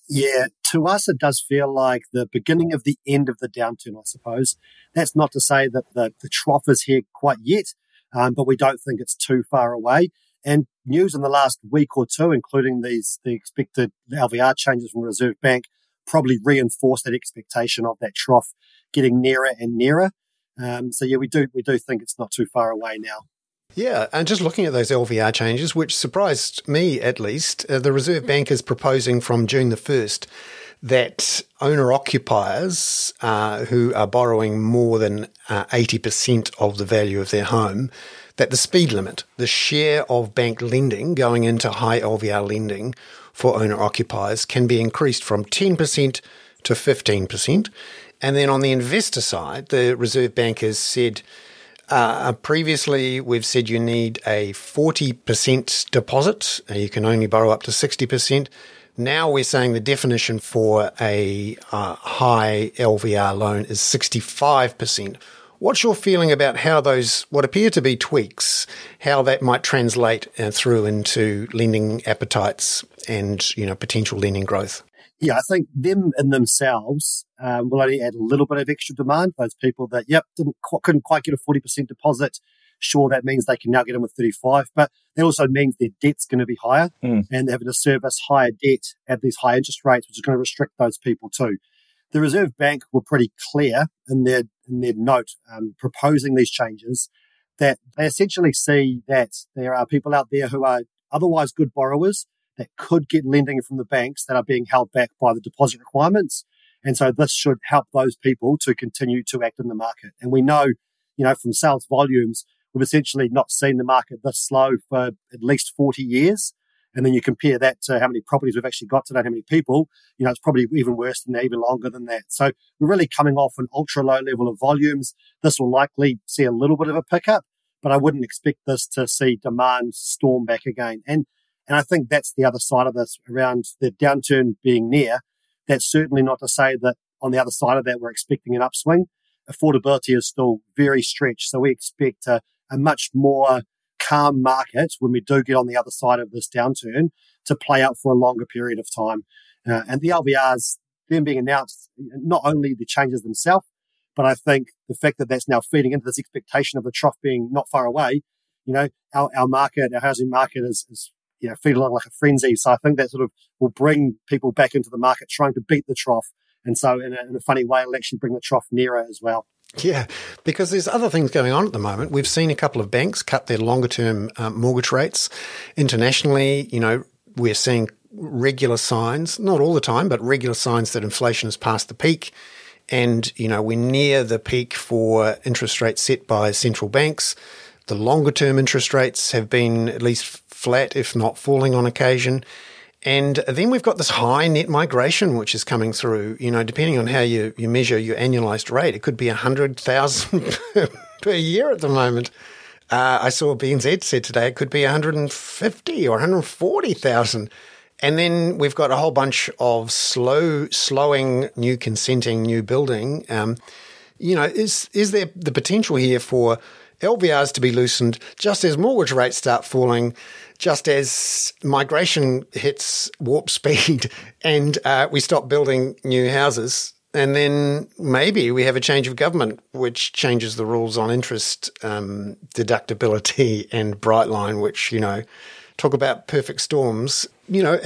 Yeah, to us, it does feel like the beginning of the end of the downturn, I suppose. That's not to say that the, the trough is here quite yet, um, but we don't think it's too far away. And news in the last week or two, including these the expected LVR changes from the Reserve Bank, probably reinforce that expectation of that trough getting nearer and nearer. Um, so yeah, we do we do think it's not too far away now.
Yeah, and just looking at those LVR changes, which surprised me at least, uh, the Reserve Bank is proposing from June the first that owner occupiers uh, who are borrowing more than uh, 80% of the value of their home that the speed limit, the share of bank lending going into high LVR lending for owner occupiers can be increased from 10% to 15%. And then on the investor side, the Reserve Bank has said uh, previously we've said you need a 40% deposit. Uh, you can only borrow up to 60%. Now we're saying the definition for a uh, high LVR loan is 65%. What's your feeling about how those, what appear to be tweaks, how that might translate uh, through into lending appetites and, you know, potential lending growth?
Yeah, I think them in themselves um, will only add a little bit of extra demand. Those people that, yep, didn't couldn't quite get a 40% deposit. Sure, that means they can now get them with 35, but that also means their debt's going to be higher mm. and they're having to service higher debt at these high interest rates, which is going to restrict those people too. The Reserve Bank were pretty clear in their in their note um, proposing these changes that they essentially see that there are people out there who are otherwise good borrowers that could get lending from the banks that are being held back by the deposit requirements. And so this should help those people to continue to act in the market. And we know, you know, from sales volumes, we've essentially not seen the market this slow for at least 40 years. And then you compare that to how many properties we've actually got today, how many people, you know, it's probably even worse than that, even longer than that. So we're really coming off an ultra low level of volumes. This will likely see a little bit of a pickup, but I wouldn't expect this to see demand storm back again. And, and I think that's the other side of this around the downturn being near. That's certainly not to say that on the other side of that, we're expecting an upswing. Affordability is still very stretched. So we expect a, a much more calm market when we do get on the other side of this downturn to play out for a longer period of time. Uh, and the LVRs, them being announced, not only the changes themselves, but I think the fact that that's now feeding into this expectation of the trough being not far away, you know, our, our market, our housing market is, is you know, feeding along like a frenzy. So I think that sort of will bring people back into the market trying to beat the trough. And so in a, in a funny way, it'll actually bring the trough nearer as well.
Yeah, because there's other things going on at the moment. We've seen a couple of banks cut their longer term um, mortgage rates internationally. You know, we're seeing regular signs, not all the time, but regular signs that inflation has passed the peak. And, you know, we're near the peak for interest rates set by central banks. The longer term interest rates have been at least flat, if not falling on occasion. And then we've got this high net migration, which is coming through. You know, depending on how you, you measure your annualized rate, it could be 100,000 per year at the moment. Uh, I saw BNZ said today it could be 150 or 140,000. And then we've got a whole bunch of slow, slowing new consenting, new building. Um, you know, is is there the potential here for LVRs to be loosened just as mortgage rates start falling? Just as migration hits warp speed and uh, we stop building new houses, and then maybe we have a change of government, which changes the rules on interest um, deductibility and Brightline, which you know talk about perfect storms. You know,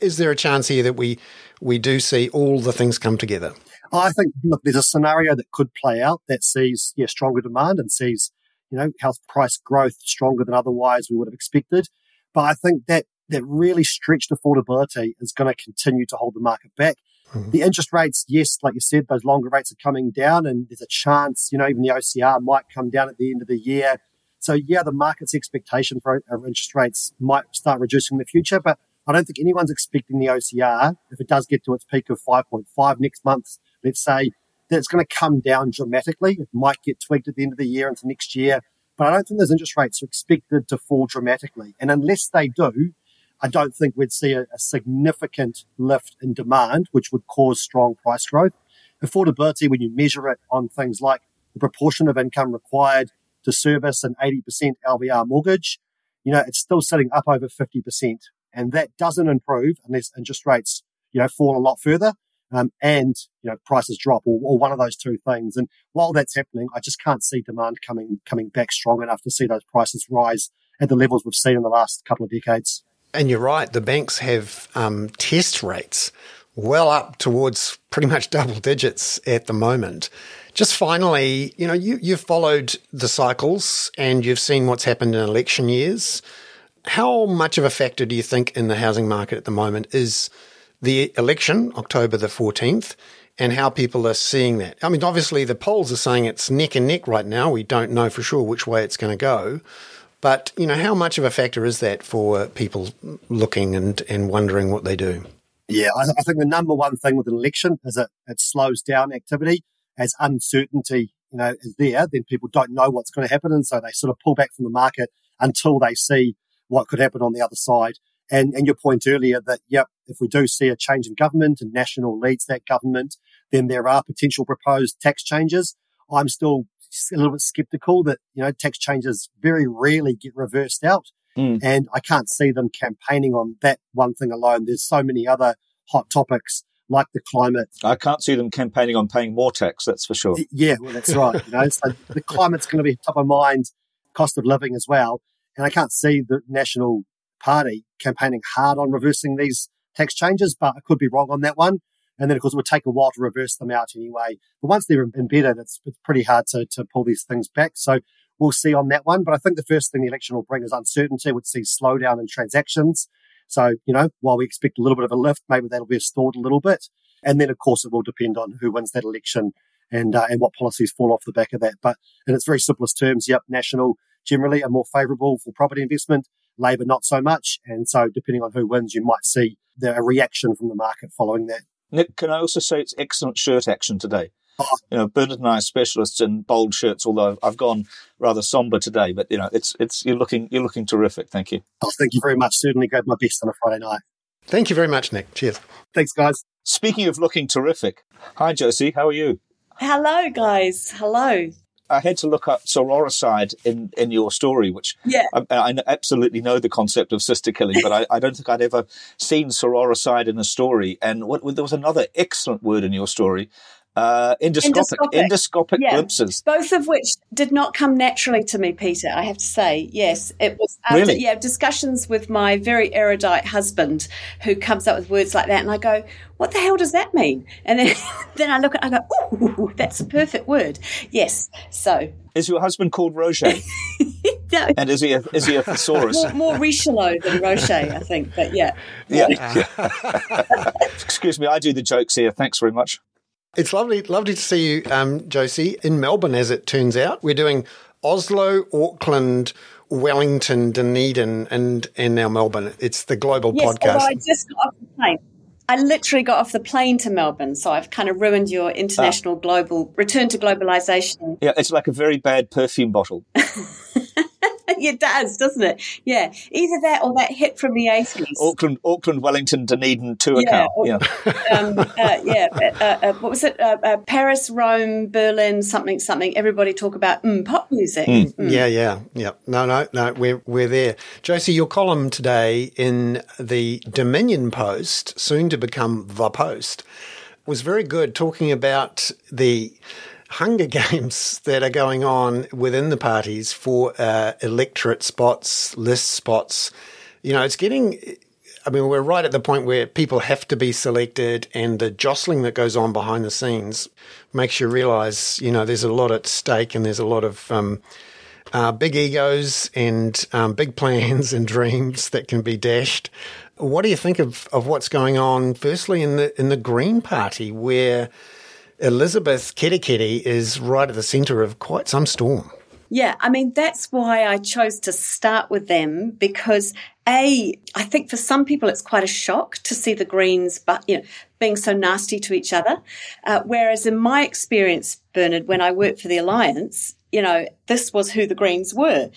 is there a chance here that we we do see all the things come together?
I think look, there's a scenario that could play out that sees yeah stronger demand and sees you know house price growth stronger than otherwise we would have expected. But I think that that really stretched affordability is going to continue to hold the market back. Mm-hmm. The interest rates, yes, like you said, those longer rates are coming down, and there's a chance, you know, even the OCR might come down at the end of the year. So, yeah, the market's expectation for interest rates might start reducing in the future, but I don't think anyone's expecting the OCR, if it does get to its peak of 5.5 next month, let's say, that it's going to come down dramatically. It might get tweaked at the end of the year into next year, but I don't think those interest rates are expected to fall dramatically. And unless they do, I don't think we'd see a, a significant lift in demand, which would cause strong price growth. Affordability, when you measure it on things like the proportion of income required to service an 80% LVR mortgage, you know, it's still sitting up over 50%. And that doesn't improve unless interest rates, you know, fall a lot further. Um, and you know prices drop or, or, one of those two things. And while that's happening, I just can't see demand coming coming back strong enough to see those prices rise at the levels we've seen in the last couple of decades.
And you're right, the banks have um, test rates well up towards pretty much double digits at the moment. Just finally, you know, you, you've followed the cycles and you've seen what's happened in election years. How much of a factor do you think in the housing market at the moment is the election, October the 14th, and how people are seeing that? I mean, obviously, the polls are saying it's neck and neck right now. We don't know for sure which way it's going to go. But, you know, how much of a factor is that for people looking and, and wondering what they do?
Yeah, I, I think the number one thing with an election is that it slows down activity as uncertainty, you know, is there. Then people don't know what's going to happen. And so they sort of pull back from the market until they see what could happen on the other side. And, and your point earlier that, yep, if we do see a change in government and National leads that government, then there are potential proposed tax changes. I'm still a little bit skeptical that, you know, tax changes very rarely get reversed out. Mm. And I can't see them campaigning on that one thing alone. There's so many other hot topics like the climate.
I can't see them campaigning on paying more tax, that's for sure.
Yeah, well, that's right. You know, so the climate's going to be top of mind, cost of living as well. And I can't see the National Party campaigning hard on reversing these tax changes, but I could be wrong on that one. And then, of course, it would take a while to reverse them out anyway. But once they're embedded, it's, it's pretty hard to, to pull these things back. So we'll see on that one. But I think the first thing the election will bring is uncertainty. We'd see slowdown in transactions. So, you know, while we expect a little bit of a lift, maybe that'll be stalled a little bit. And then, of course, it will depend on who wins that election and, uh, and what policies fall off the back of that. But in its very simplest terms, yep, National generally are more favourable for property investment. Labor not so much. And so depending on who wins, you might see the, a reaction from the market following that.
Nick, can I also say it's excellent shirt action today? Oh. You know, Bernard and I are specialists in bold shirts, although I've gone rather somber today, but you know, it's, it's, you're looking, you're looking terrific. Thank you.
Oh, thank you very much. Certainly gave my best on a Friday night.
Thank you very much, Nick. Cheers.
Thanks, guys.
Speaking of looking terrific, hi, Josie. How are you?
Hello, guys. Hello.
I had to look up sororicide in, in your story, which
yeah.
I, I absolutely know the concept of sister killing, but I, I, don't think I'd ever seen sororicide in a story. And what, there was another excellent word in your story, uh, endoscopic, endoscopic, endoscopic yeah. glimpses.
Both of which did not come naturally to me, Peter. I have to say, yes, it was after
really?
yeah discussions with my very erudite husband, who comes up with words like that, and I go, "What the hell does that mean?" And then then I look at, I go, "Oh, that's a perfect word." Yes, so
is your husband called Roger? no. And is he a, is he a thesaurus?
More, more Richelieu than Roget, I think. But yeah.
Yeah. yeah. Excuse me, I do the jokes here. Thanks very much.
It's lovely, lovely to see you, um, Josie, in Melbourne. As it turns out, we're doing Oslo, Auckland, Wellington, Dunedin, and and now Melbourne. It's the global
yes,
podcast.
I just got off the plane. I literally got off the plane to Melbourne, so I've kind of ruined your international, ah. global return to globalization.
Yeah, it's like a very bad perfume bottle.
it does, doesn't it? Yeah, either that or that hit from the eighties.
Auckland, Auckland, Wellington, Dunedin, tour yeah, yeah,
um, uh, yeah. Uh, uh, what was it? Uh, uh, Paris, Rome, Berlin, something, something. Everybody talk about mm, pop music.
Mm. Mm. Yeah, yeah, yeah. No, no, no. We're we're there. Josie, your column today in the Dominion Post, soon to become the Post was very good talking about the hunger games that are going on within the parties for uh, electorate spots, list spots. You know, it's getting. I mean, we're right at the point where people have to be selected, and the jostling that goes on behind the scenes makes you realize, you know, there's a lot at stake, and there's a lot of um, uh, big egos and um, big plans and dreams that can be dashed. What do you think of, of what's going on? Firstly, in the in the Green Party, where Elizabeth Kerekere is right at the centre of quite some storm.
Yeah, I mean, that's why I chose to start with them because A, I think for some people it's quite a shock to see the Greens, but, you know, being so nasty to each other. Uh, whereas in my experience, Bernard, when I worked for the Alliance, you know, this was who the Greens were.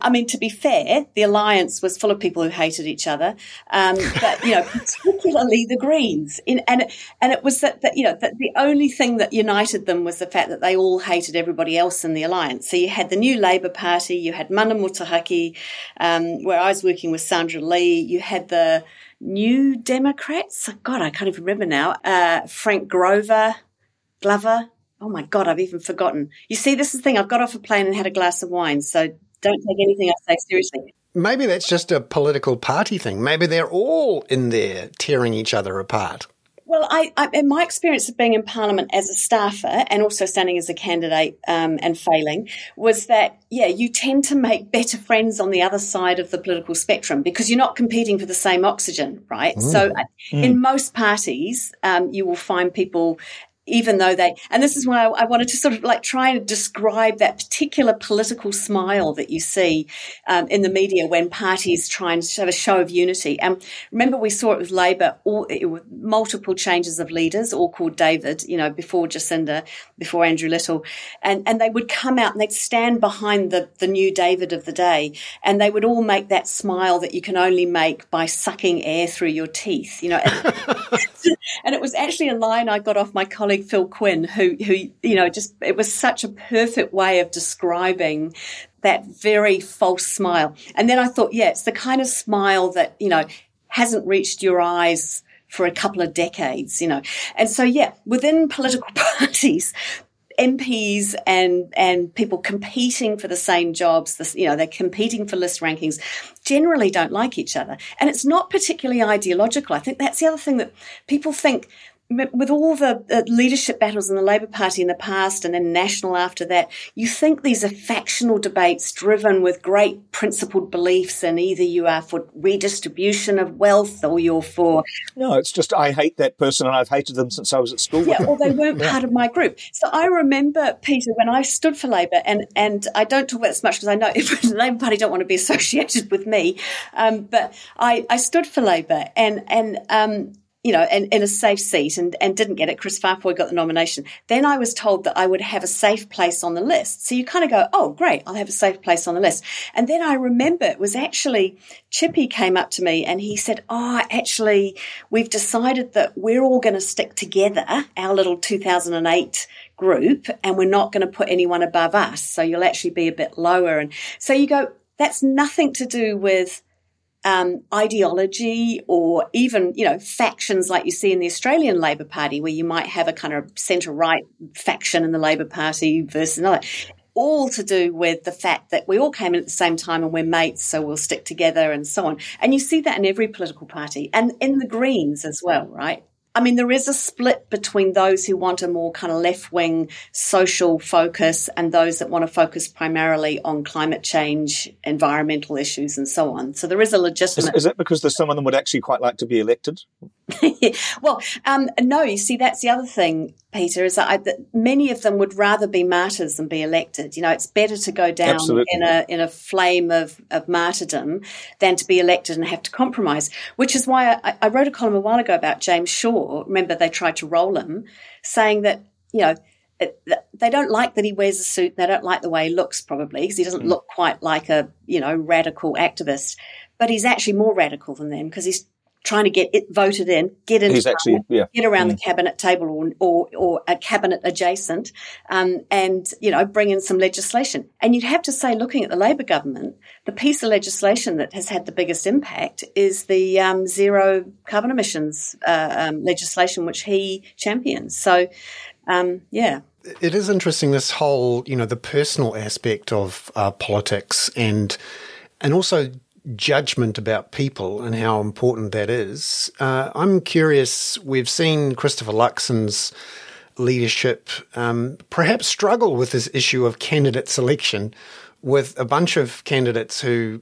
I mean, to be fair, the Alliance was full of people who hated each other, um, but you know, particularly the Greens. In, and and it was that, that you know that the only thing that united them was the fact that they all hated everybody else in the Alliance. So you had the new Labour Party, you had Mana Motuhake, um, where I was working with Sandra Lee, you had the New Democrats. God, I can't even remember now. Uh, Frank Grover, Glover. Oh my God, I've even forgotten. You see, this is the thing. I've got off a plane and had a glass of wine, so don't take anything I say seriously.
Maybe that's just a political party thing. Maybe they're all in there tearing each other apart.
Well, I, I, in my experience of being in Parliament as a staffer and also standing as a candidate um, and failing was that, yeah, you tend to make better friends on the other side of the political spectrum because you're not competing for the same oxygen, right? Mm. So, uh, mm. in most parties, um, you will find people even though they, and this is why I, wanted to sort of like try and describe that particular political smile that you see um, in the media when parties try and have a show of unity. And remember, we saw it with Labor, all, it was multiple changes of leaders, all called David, you know, before Jacinda, before Andrew Little, and and they would come out and they'd stand behind the the new David of the day, and they would all make that smile that you can only make by sucking air through your teeth, you know. And, and it was actually a line I got off my colleague colleague Phil Quinn, who who you know just it was such a perfect way of describing that very false smile. And then I thought, yeah, it's the kind of smile that you know hasn't reached your eyes for a couple of decades, you know. And so, yeah, within political parties, MPs and and people competing for the same jobs, this, you know, they're competing for list rankings, generally don't like each other, and it's not particularly ideological. I think that's the other thing that people think with all the uh, leadership battles in the Labor Party in the past and then national after that, you think these are factional debates driven with great principled beliefs, and either you are for redistribution of wealth or you're for.
No, it's just I hate that person and I've hated them since I was at school.
Yeah, or they weren't yeah. part of my group. So I remember, Peter, when I stood for Labor, and, and I don't talk about this much because I know the Labor Party don't want to be associated with me, um, but I, I stood for Labor and, and um, you know, in, in a safe seat and, and didn't get it. Chris Faafoi got the nomination. Then I was told that I would have a safe place on the list. So you kind of go, oh, great, I'll have a safe place on the list. And then I remember it was actually Chippy came up to me and he said, oh, actually, we've decided that we're all going to stick together, our little 2008 group, and we're not going to put anyone above us. So you'll actually be a bit lower. And so you go, that's nothing to do with um, ideology or even, you know, factions like you see in the Australian Labor Party, where you might have a kind of centre right faction in the Labor Party versus another. All to do with the fact that we all came in at the same time and we're mates, so we'll stick together and so on. And you see that in every political party and in the Greens as well, right? I mean, there is a split between those who want a more kind of left wing social focus and those that want to focus primarily on climate change, environmental issues, and so on. So there is a legitimate.
Is, is it because there's some of them would actually quite like to be elected?
well, um, no, you see, that's the other thing, Peter, is that, I, that, many of them would rather be martyrs than be elected. You know, it's better to go down Absolutely. in a in a flame of, of martyrdom than to be elected and have to compromise. Which is why I, I wrote a column a while ago about James Shaw. Remember, they tried to roll him, saying that you know they don't like that he wears a suit. They don't like the way he looks, probably, because he doesn't mm. look quite like a you know radical activist. But he's actually more radical than them because he's trying to get it voted in, get into
He's actually, yeah.
get around the cabinet table or, or, or a cabinet adjacent, um, and you know bring in some legislation. And you'd have to say, looking at the Labor government, the piece of legislation that has had the biggest impact is the um, zero carbon emissions uh, um, legislation, which he champions. So, um, yeah.
It is interesting this whole, you know, the personal aspect of uh, politics and and also judgment about people and how important that is. Uh, I'm curious. We've seen Christopher Luxon's leadership um, perhaps struggle with this issue of candidate selection, with a bunch of candidates who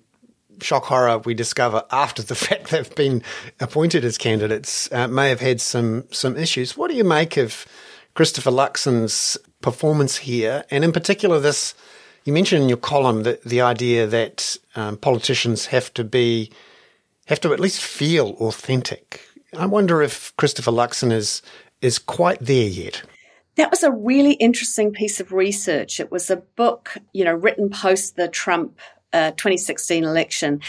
shock horror, we discover after the fact they've been appointed as candidates uh, may have had some some issues. What do you make of Christopher Luxon's performance here, and in particular this? You mentioned in your column that the idea that um, politicians have to be have to at least feel authentic. I wonder if Christopher Luxon is is quite there yet.
That was a really interesting piece of research. It was a book, you know, written post the Trump uh, 2016 election,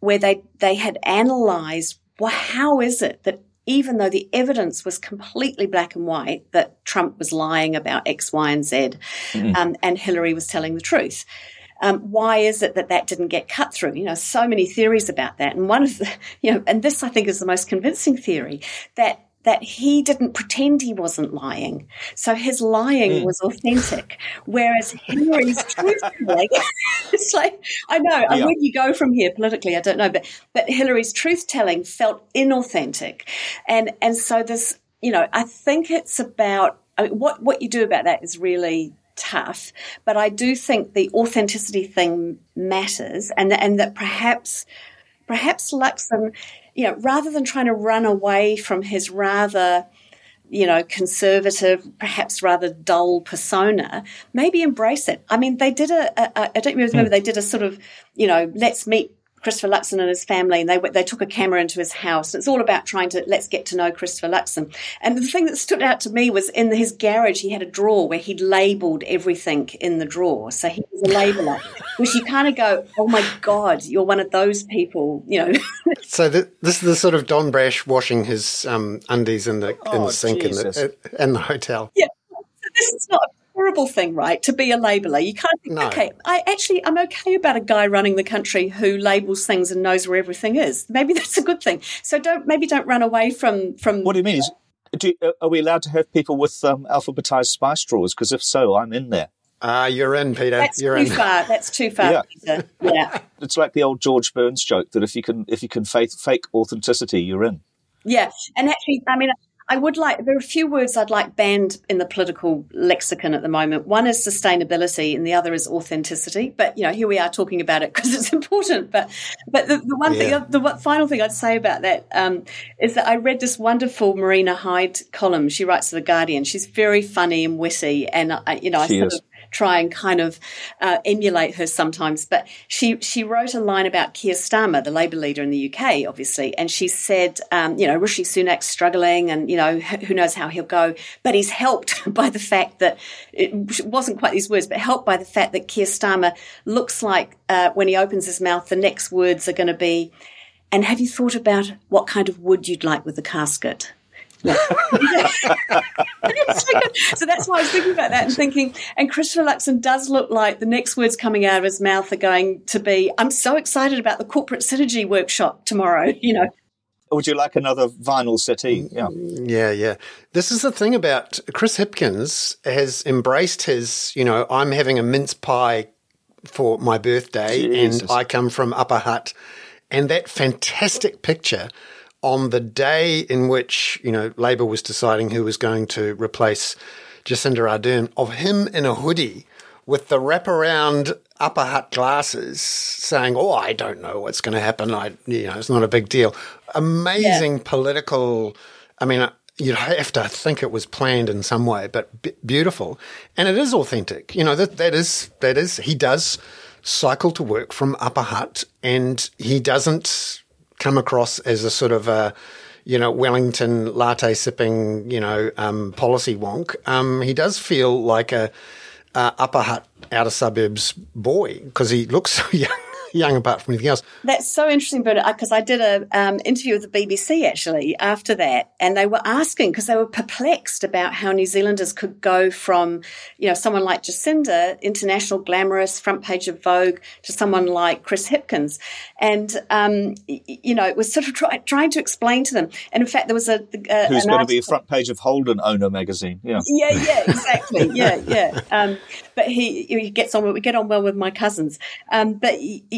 where they they had analysed well, how is it that even though the evidence was completely black and white that Trump was lying about X, Y, and Z, mm-hmm. um, and Hillary was telling the truth. Um, why is it that that didn't get cut through? You know, so many theories about that. And one of the, you know, and this I think is the most convincing theory that that he didn't pretend he wasn't lying. So his lying mm. was authentic. Whereas Hillary's truth telling, it's like, I know, yeah. where do you go from here politically? I don't know. But, but Hillary's truth telling felt inauthentic. And, and so this, you know, I think it's about, I mean, what, what you do about that is really tough. But I do think the authenticity thing matters and, and that perhaps, perhaps Luxon, you know, rather than trying to run away from his rather, you know, conservative, perhaps rather dull persona, maybe embrace it. I mean, they did a, a, a I don't remember, mm. they did a sort of, you know, let's meet Christopher Luxon and his family, and they they took a camera into his house. It's all about trying to let's get to know Christopher Luxon. And the thing that stood out to me was in his garage, he had a drawer where he'd labelled everything in the drawer. So he was a labeller, which you kind of go, "Oh my god, you're one of those people," you know.
so the, this is the sort of Don Brash washing his um, undies in the oh, in the sink in the, in the hotel.
Yeah, this is not horrible thing, right? To be a labeler. You can't think, no. okay, I actually, I'm okay about a guy running the country who labels things and knows where everything is. Maybe that's a good thing. So don't, maybe don't run away from, from.
What do you mean? Is, do, are we allowed to have people with um, alphabetized spice drawers? Because if so, I'm in there.
Ah, uh, you're in, Peter.
That's
you're
too
in.
far. That's too far, yeah. Peter. Yeah.
it's like the old George Burns joke that if you can if you can fake, fake authenticity, you're in.
Yeah, and actually, I mean, I would like, there are a few words I'd like banned in the political lexicon at the moment. One is sustainability and the other is authenticity. But, you know, here we are talking about it because it's important. But, but the, the one yeah. thing, the final thing I'd say about that um, is that I read this wonderful Marina Hyde column. She writes for The Guardian. She's very funny and witty. And, I, you know, she I sort is. of, try and kind of uh, emulate her sometimes. But she she wrote a line about Keir Starmer, the Labour leader in the UK, obviously, and she said, um, you know, Rishi Sunak's struggling, and you know, who knows how he'll go, but he's helped by the fact that it wasn't quite these words, but helped by the fact that Keir Starmer looks like uh, when he opens his mouth, the next words are going to be. And have you thought about what kind of wood you'd like with the casket? so that's why I was thinking about that and thinking, and Christopher Luxon does look like the next words coming out of his mouth are going to be, I'm so excited about the corporate synergy workshop tomorrow, you know.
Would you like another vinyl settee?
Yeah. Mm, yeah, yeah. This is the thing about Chris Hipkins has embraced his, you know, I'm having a mince pie for my birthday Jesus. and I come from Upper Hutt. And that fantastic picture on the day in which, you know, Labour was deciding who was going to replace Jacinda Ardern, of him in a hoodie with the wraparound Upper Hutt glasses saying, Oh, I don't know what's going to happen. I, you know, it's not a big deal. Amazing yeah. political. I mean, uh, you'd have to think it was planned in some way, but b- beautiful. And it is authentic. You know, that, that is, that is, he does cycle to work from Upper Hutt and he doesn't come across as a sort of a you know Wellington latte sipping you know um, policy wonk. Um, he does feel like a, a Upper Hutt, outer suburbs boy because he looks so young. young apart from anything else.
That's so interesting, Bernard, because I did an um, interview with the BBC actually after that, and they were asking because they were perplexed about how New Zealanders could go from, you know, someone like Jacinda, international glamorous, front page of Vogue, to someone like Chris Hipkins, and um, you know, it was sort of try, trying to explain to them. And in fact, there was a,
a who's going to be a front page of Holden owner magazine. Yeah,
yeah, yeah, exactly. yeah, yeah. Um, but he, he gets on. We get on well with my cousins. Um, but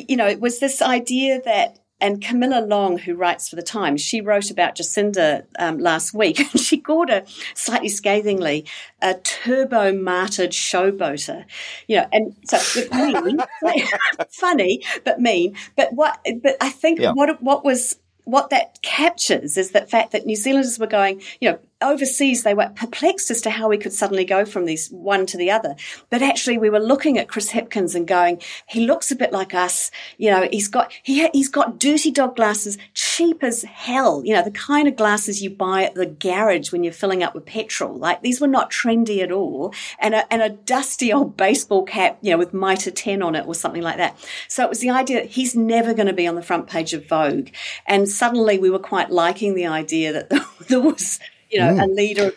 you know, it was this idea that and Camilla Long, who writes for the Times, she wrote about Jacinda um, last week, and she called her slightly scathingly a turbo martyred showboater. You know, and so mean, funny but mean. But what? But I think yeah. what what was what that captures is the fact that New Zealanders were going, you know, overseas they were perplexed as to how we could suddenly go from these one to the other. But actually we were looking at Chris Hipkins and going, he looks a bit like us. You know, he's got, he, he's got dirty dog glasses, cheap as hell. You know, the kind of glasses you buy at the garage when you're filling up with petrol. Like these were not trendy at all. And a, and a dusty old baseball cap, you know, with Mitre 10 on it or something like that. So it was the idea that he's never going to be on the front page of Vogue. And suddenly we were quite liking the idea that there was, you know, mm. a leader of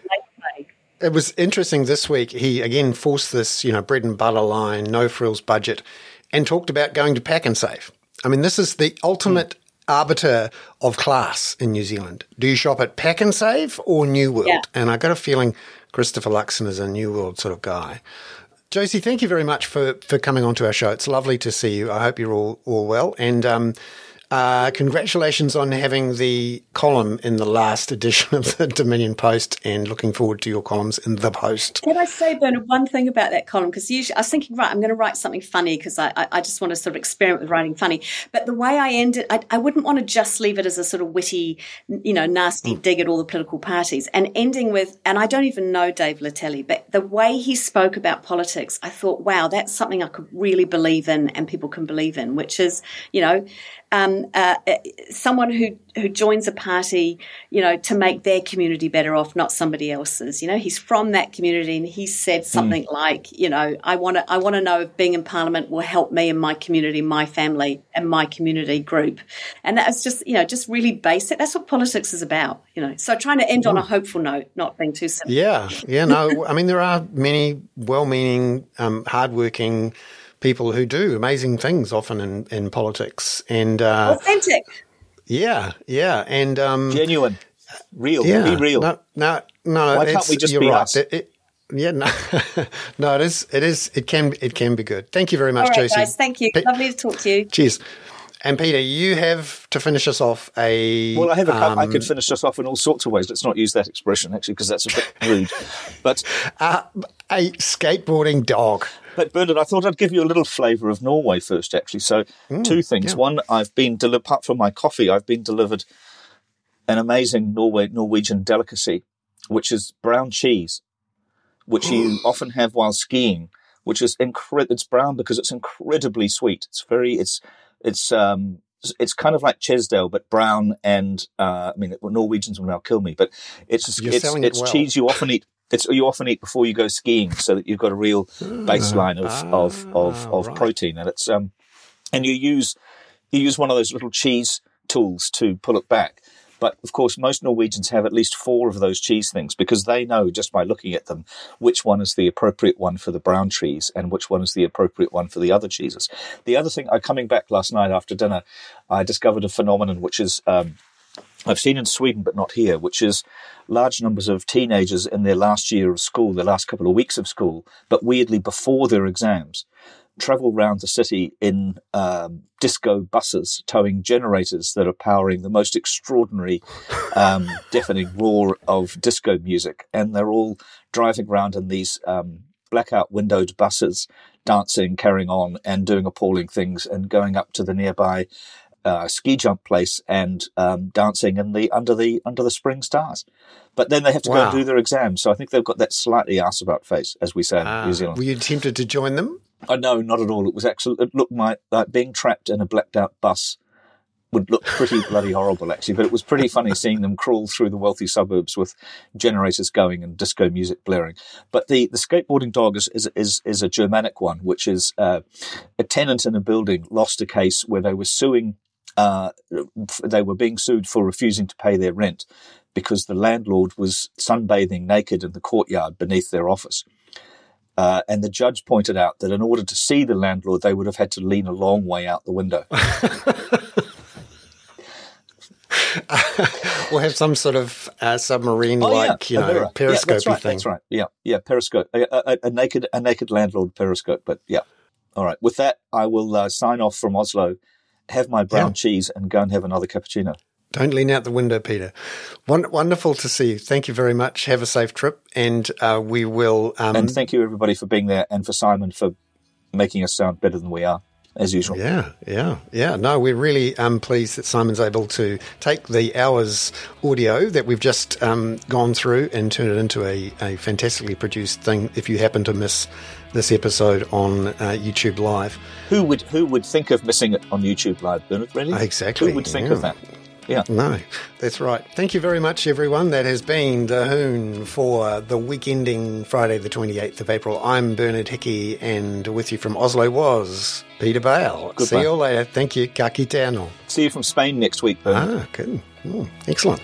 It was interesting this week. He again forced this, you know, bread and butter line, no frills budget, and talked about going to Pak'nSave. I mean, this is the ultimate mm. arbiter of class in New Zealand. Do you shop at Pak'nSave or New World? Yeah. And I got a feeling Christopher Luxon is a New World sort of guy. Josie, thank you very much for, for coming onto our show. It's lovely to see you. I hope you're all, all well. And um, uh, congratulations on having the column in the last edition of the Dominion Post and looking forward to your columns in the Post.
Can I say, Bernard, one thing about that column? Because usually I was thinking, right, I'm going to write something funny because I, I, I, just want to sort of experiment with writing funny. But the way I ended, I, I wouldn't want to just leave it as a sort of witty, you know, nasty mm. dig at all the political parties and ending with, and I don't even know Dave Letele, but the way he spoke about politics, I thought, wow, that's something I could really believe in and people can believe in, which is, you know, um, uh, someone who who joins a party, you know, to make their community better off, not somebody else's. You know, he's from that community, and he said hmm. something mm. like, you know, I want to I want to know if being in Parliament will help me and my community, my family, and my community group. And that's just you know just really basic. That's what politics is about. You know, so trying to end mm. on a hmm. hopeful note, not being too simple.
Yeah, yeah, no, I mean there are many well-meaning, um, hardworking people who do amazing things often in, in politics and
uh, authentic.
Yeah, yeah, and um,
genuine, real. Yeah, be real.
No, no, no.
Why can't we just be right. us? It, it,
yeah, no, no. It is. It is. It can. It can be good. Thank you very much,
All right,
Josie.
Guys, thank you. Pe- Lovely to talk to you.
Cheers. And Peter, you have to finish us off a.
Well, I have a. Um, I could finish us off in all sorts of ways. Let's not use that expression actually, because that's a bit rude. But
uh, a skateboarding dog.
But Bernard, I thought I'd give you a little flavour of Norway first, actually. So, mm, two things. Yeah. One, I've been delivered, apart from my coffee, I've been delivered an amazing Norway Norwegian delicacy, which is brown cheese, which you often have while skiing. Which is incredible. It's brown because it's incredibly sweet. It's very. It's it's um it's kind of like Chesdale, but brown and uh, I mean Norwegians will now kill me, but it's it's, it's it well. cheese you often eat it's you often eat before you go skiing, so that you've got a real baseline of ah, of of, of right. protein, and it's um, and you use you use one of those little cheese tools to pull it back. But of course, most Norwegians have at least four of those cheese things because they know just by looking at them which one is the appropriate one for the brown cheese and which one is the appropriate one for the other cheeses. The other thing, I coming back last night after dinner, I discovered a phenomenon which is um, I've seen in Sweden, but not here, which is large numbers of teenagers in their last year of school, their last couple of weeks of school, but weirdly before their exams, travel around the city in um, disco buses towing generators that are powering the most extraordinary, um, deafening roar of disco music. And they're all driving around in these um, blackout windowed buses, dancing, carrying on, and doing appalling things, and going up to the nearby uh, ski jump place and um, dancing in the under the under the spring stars. But then they have to wow. go and do their exams, so I think they've got that slightly ass about face, as we say in ah. New Zealand.
Were you tempted to join them?
Uh, no, not at all. It was actually it looked like, like being trapped in a blacked out bus would look pretty bloody horrible, actually. But it was pretty funny seeing them crawl through the wealthy suburbs with generators going and disco music blaring. But the, the skateboarding dog is, is, is, is a Germanic one, which is uh, a tenant in a building lost a case where they were suing, uh, they were being sued for refusing to pay their rent because the landlord was sunbathing naked in the courtyard beneath their office. Uh, and the judge pointed out that in order to see the landlord, they would have had to lean a long way out the window.
we'll have some sort of uh, submarine like,
oh, yeah.
you know, periscope
yeah, right,
thing.
That's right. Yeah. Yeah. Periscope. A, a, a, naked, a naked landlord periscope. But yeah. All right. With that, I will uh, sign off from Oslo, have my brown yeah. cheese, and go and have another cappuccino.
Don't lean out the window, Peter. wonderful to see you. Thank you very much. Have a safe trip, and uh, we will. Um,
and thank you, everybody, for being there, and for Simon for making us sound better than we are as usual.
Yeah, yeah, yeah. No, we're really um, pleased that Simon's able to take the hours audio that we've just um, gone through and turn it into a, a fantastically produced thing. If you happen to miss this episode on uh, YouTube Live,
who would who would think of missing it on YouTube Live, Bernard? Really?
Exactly.
Who would think
yeah.
of that? Yeah.
No, that's right. Thank you very much, everyone. That has been the Hoon for the week ending Friday, the 28th of April. I'm Bernard Hickey, and with you from Oslo was Peter Bale.
Goodbye.
See you all later. Thank you. Ka kite anō.
See you from Spain next week, Bernard.
Ah, good. Mm, excellent.